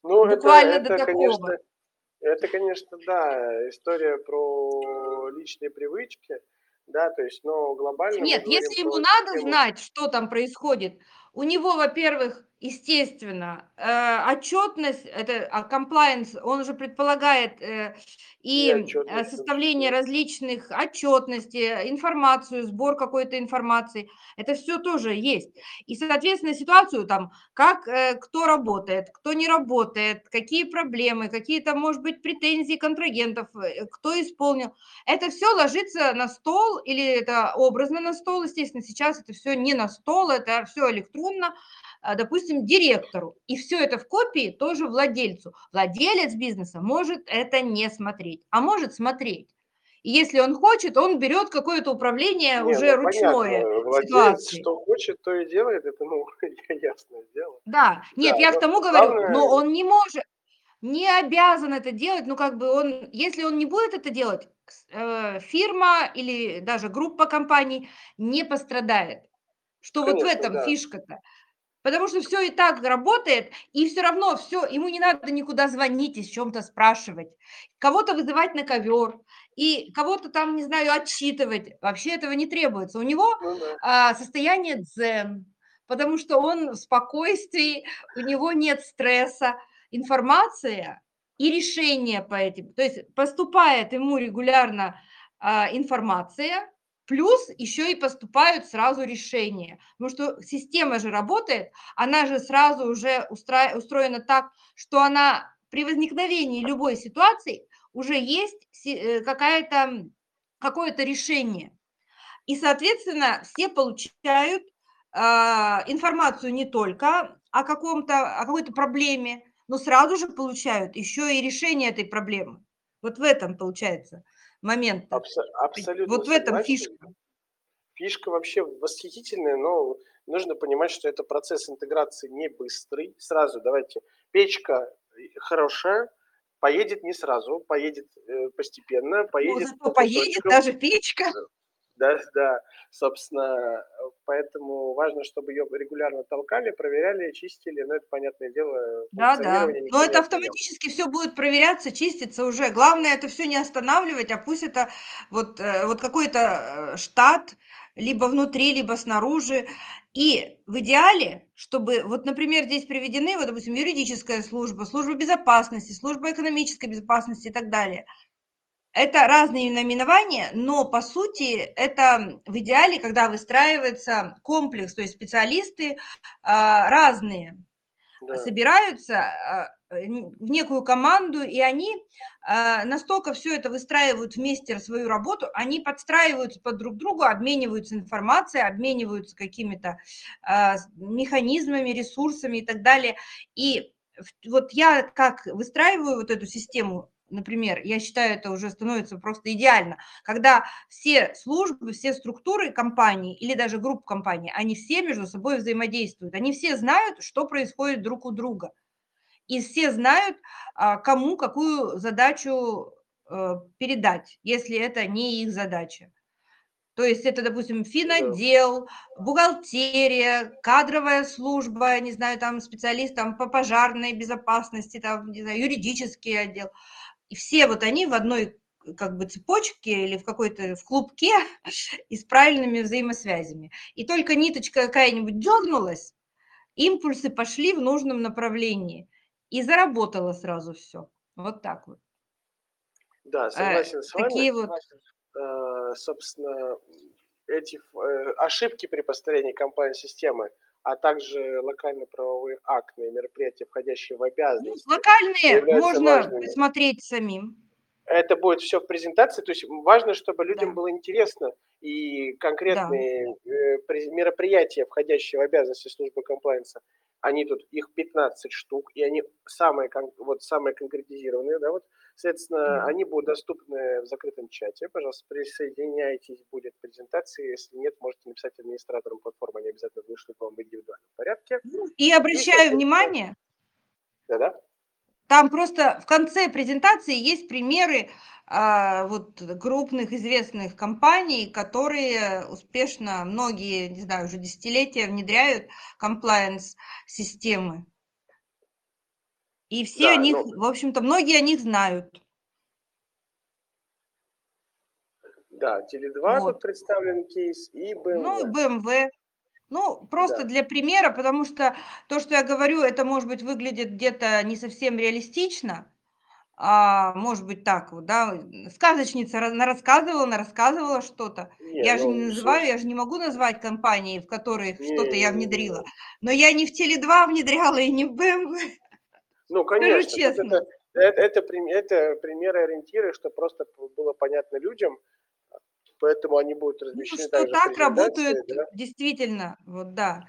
Ну, это, Буквально это, до такого. конечно, это, конечно, да, история про личные привычки, да, то есть, но глобально... Нет, если ему надо систему. знать, что там происходит, у него, во-первых, естественно, э, отчетность, это а, compliance, он же предполагает э, и И э, составление различных отчетности, информацию, сбор какой-то информации. Это все тоже есть. И, соответственно, ситуацию там, как кто работает, кто не работает, какие проблемы, какие-то, может быть, претензии контрагентов, кто исполнил. Это все ложится на стол или это образно на стол, естественно, сейчас это все не на стол, это все электронно, а, допустим, директору, и все это в копии тоже владельцу. Владелец бизнеса может это не смотреть, а может смотреть. И если он хочет, он берет какое-то управление Не, уже ну ручное понятно, владелец ситуации. что хочет, то и делает, это, ну, ясное дело. Да, нет, Да, я к тому говорю, главное, но он не может, не обязан это делать, ну как бы он, если он не будет это делать, э, фирма или даже группа компаний не пострадает. Что вот в конечно, этом да. фишка-то. Потому что все и так работает, и все равно все ему не надо никуда звонить и с чем-то спрашивать, кого-то вызывать на ковер и кого-то там, не знаю, отчитывать. Вообще этого не требуется. У него Ну а, состояние дзен, потому что он в спокойствии, у него нет стресса. Информация и решение по этим. То есть поступает ему регулярно а, информация, плюс еще и поступают сразу решения. Потому что система же работает, она же сразу уже устра- устроена так, что она при возникновении любой ситуации уже есть э, какая-то, какое-то решение. И, соответственно, все получают а, информацию не только о, каком-то, о какой-то проблеме, но сразу же получают еще и решение этой проблемы. Вот в этом получается момент. Абсо- абсолютно Вот в этом фишка. Фишка вообще восхитительная, но нужно понимать, что это процесс интеграции не быстрый. Сразу давайте. Печка э, хорошая, поедет не сразу, поедет э, постепенно, Ну, поедет зато по поедет даже печка. Да, да, собственно, поэтому важно, чтобы ее регулярно толкали, проверяли, чистили, но это понятное дело. Да, да. Но это автоматически все будет проверяться, чиститься уже. Главное это все не останавливать, а пусть это вот, э, вот какой-то э, штат, либо внутри, либо снаружи. И в идеале, чтобы, вот, например, здесь приведены, вот, допустим, юридическая служба, служба безопасности, служба экономической безопасности и так далее. Это разные наименования, но по сути это в идеале, когда выстраивается комплекс, то есть специалисты а, разные Да. собираются а, в некую команду, и они а, настолько все это выстраивают вместе свою работу, они подстраиваются под друг друга, обмениваются информацией, обмениваются какими-то механизмами, ресурсами и так далее. И вот я как выстраиваю вот эту систему, например, я считаю, это уже становится просто идеально, когда все службы, все структуры компании или даже групп компаний, они все между собой взаимодействуют, они все знают, что происходит друг у друга, и все знают, а, кому какую задачу э, передать, если это не их задача. То есть это, допустим, финотдел, бухгалтерия, кадровая служба, не знаю, там специалист там, по пожарной безопасности, там, не знаю, юридический отдел. И все вот они в одной как бы цепочке или в какой-то в клубке и с правильными взаимосвязями. И только ниточка какая-нибудь дернулась, импульсы пошли в нужном направлении. И заработало сразу все. Вот так вот. Да, согласен с вами. Такие вот Э, собственно, эти э, ошибки при построении компания-системы, а также локально-правовые актные мероприятия, входящие в ну, обязанности, локальные являются можно важными. посмотреть самим. Это будет все в презентации, то есть важно, чтобы людям Да. было интересно и конкретные э, през- мероприятия, входящие в обязанности службы комплайенса, они тут, их 15 штук, и они самые, вот, самые конкретизированные, да, вот, соответственно, они будут доступны в закрытом чате, пожалуйста, присоединяйтесь, будет презентация, если нет, можете написать администраторам платформы, они обязательно вышлют вам в индивидуальном порядке, Ну, И обращаю соответственно, внимание, да-да, там просто в конце презентации есть примеры а, вот крупных известных компаний, которые успешно многие, не знаю, уже десятилетия внедряют compliance системы. И все Да, о них, ну- в общем-то, многие о них знают. да, Теле2 Вот. тут представлен кейс, и Ну, BMW. BMW, Ну, просто Да. для примера, потому что то, что я говорю, это, может быть, выглядит где-то не совсем реалистично, а, может быть, так вот, да, сказочница ра нарассказывала нарассказывала что-то. Не, Я же не ну, называю, я же не могу назвать компании, в которых что-то я внедрила. Но я не в Теле2 внедряла и не в BMW. Ну, Скажу конечно, тут честно. это это это это примеры, ориентиры, что просто было понятно людям, поэтому они будут Ну, размещены что также в так работают, да. действительно, вот да.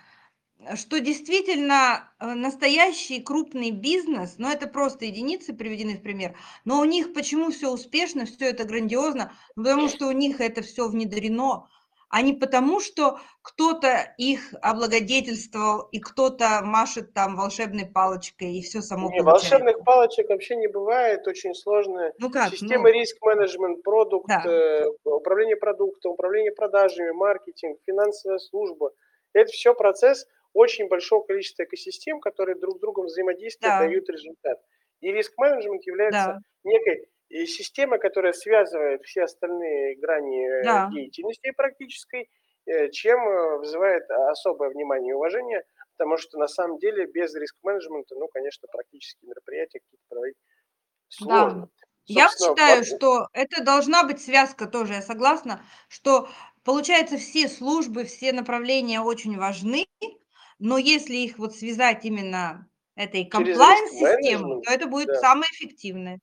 Что действительно, э, настоящий крупный бизнес, но это просто единицы приведены в пример, но у них почему всё успешно, всё это грандиозно? Ну, потому что у них это всё внедрено, а не потому, что кто-то их облагодетельствовал и кто-то машет там волшебной палочкой, и всё само Не, получается. волшебных палочек вообще не бывает. Очень сложная Ну как, система ну риск-менеджмент, продукт, Да. э, управление продуктом, управление продажами, маркетинг, финансовая служба. Это всё процесс очень большого количества экосистем, которые друг с другом взаимодействуя, Да. дают результат. И риск-менеджмент является Да. некой, э, системой, которая связывает все остальные грани, э, Да. деятельности практической, э, чем, э, вызывает особое внимание и уважение. Потому что на самом деле без риск-менеджмента, ну, конечно, практические мероприятия какие-то проводить Да. сложно. Я вот Собственно, считаю, во что это должна быть связка тоже, я согласна, что, получается, все службы, все направления очень важны, но если их вот связать именно этой риск-менеджмент, то это будет да. самое эффективное.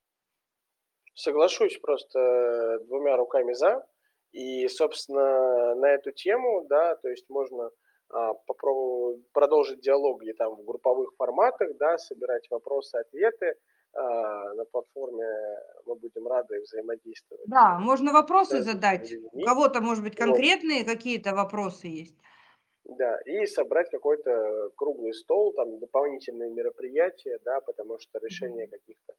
Соглашусь просто, э, 2 руками "за". И, собственно, на эту тему, да, то есть можно, а, попробовать продолжить диалог где там в групповых форматах, да, собирать вопросы-ответы. А, на платформе мы будем рады взаимодействовать, Да, можно вопросы различными задать. У кого-то, может быть, Вот. конкретные какие-то вопросы есть. Да, и собрать какой-то круглый стол, там дополнительные мероприятия, да, потому что решение каких-то,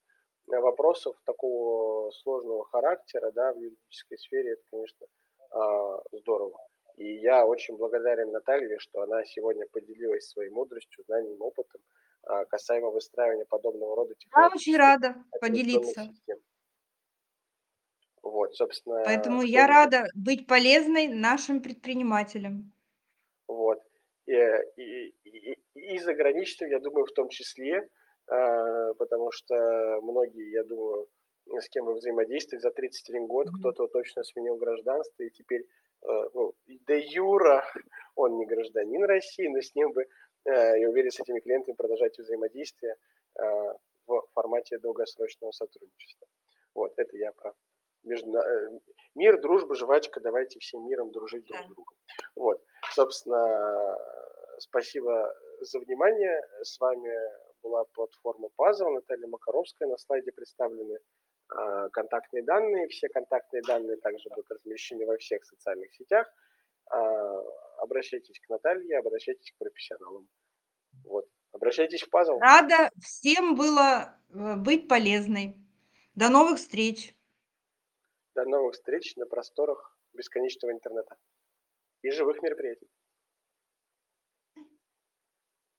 вопросов такого сложного характера, да, в юридической сфере- это, конечно, а, здорово. И я очень благодарен Наталье, что она сегодня поделилась своей мудростью, знанием, опытом, а, касаемо выстраивания подобного рода Я очень рада поделиться. систем. Вот, собственно, Поэтому я рада быть полезной нашим предпринимателям. Вот. Э, и и и заграничным, я думаю, в том числе, потому что многие, я думаю, с кем вы взаимодействовали за 31 год, кто-то точно сменил гражданство, и теперь, э, ну, де-юре он не гражданин России, но с ним бы, э, я уверен, с этими клиентами продолжать взаимодействие, в формате долгосрочного сотрудничества. Вот, это я про междуна э, мир, дружба, жвачка, давайте всем миром дружить друг с другом. Вот, собственно, спасибо за внимание. С вами была платформа Puzzle, Наталья Макаровская. На слайде представлены, а, контактные данные. Все контактные данные также будут размещены во всех социальных сетях. А, обращайтесь к Наталье, обращайтесь к профессионалам. Вот, обращайтесь в Puzzle. Рада всем было, э, быть полезной. До новых встреч! До новых встреч на просторах бесконечного интернета и живых мероприятий.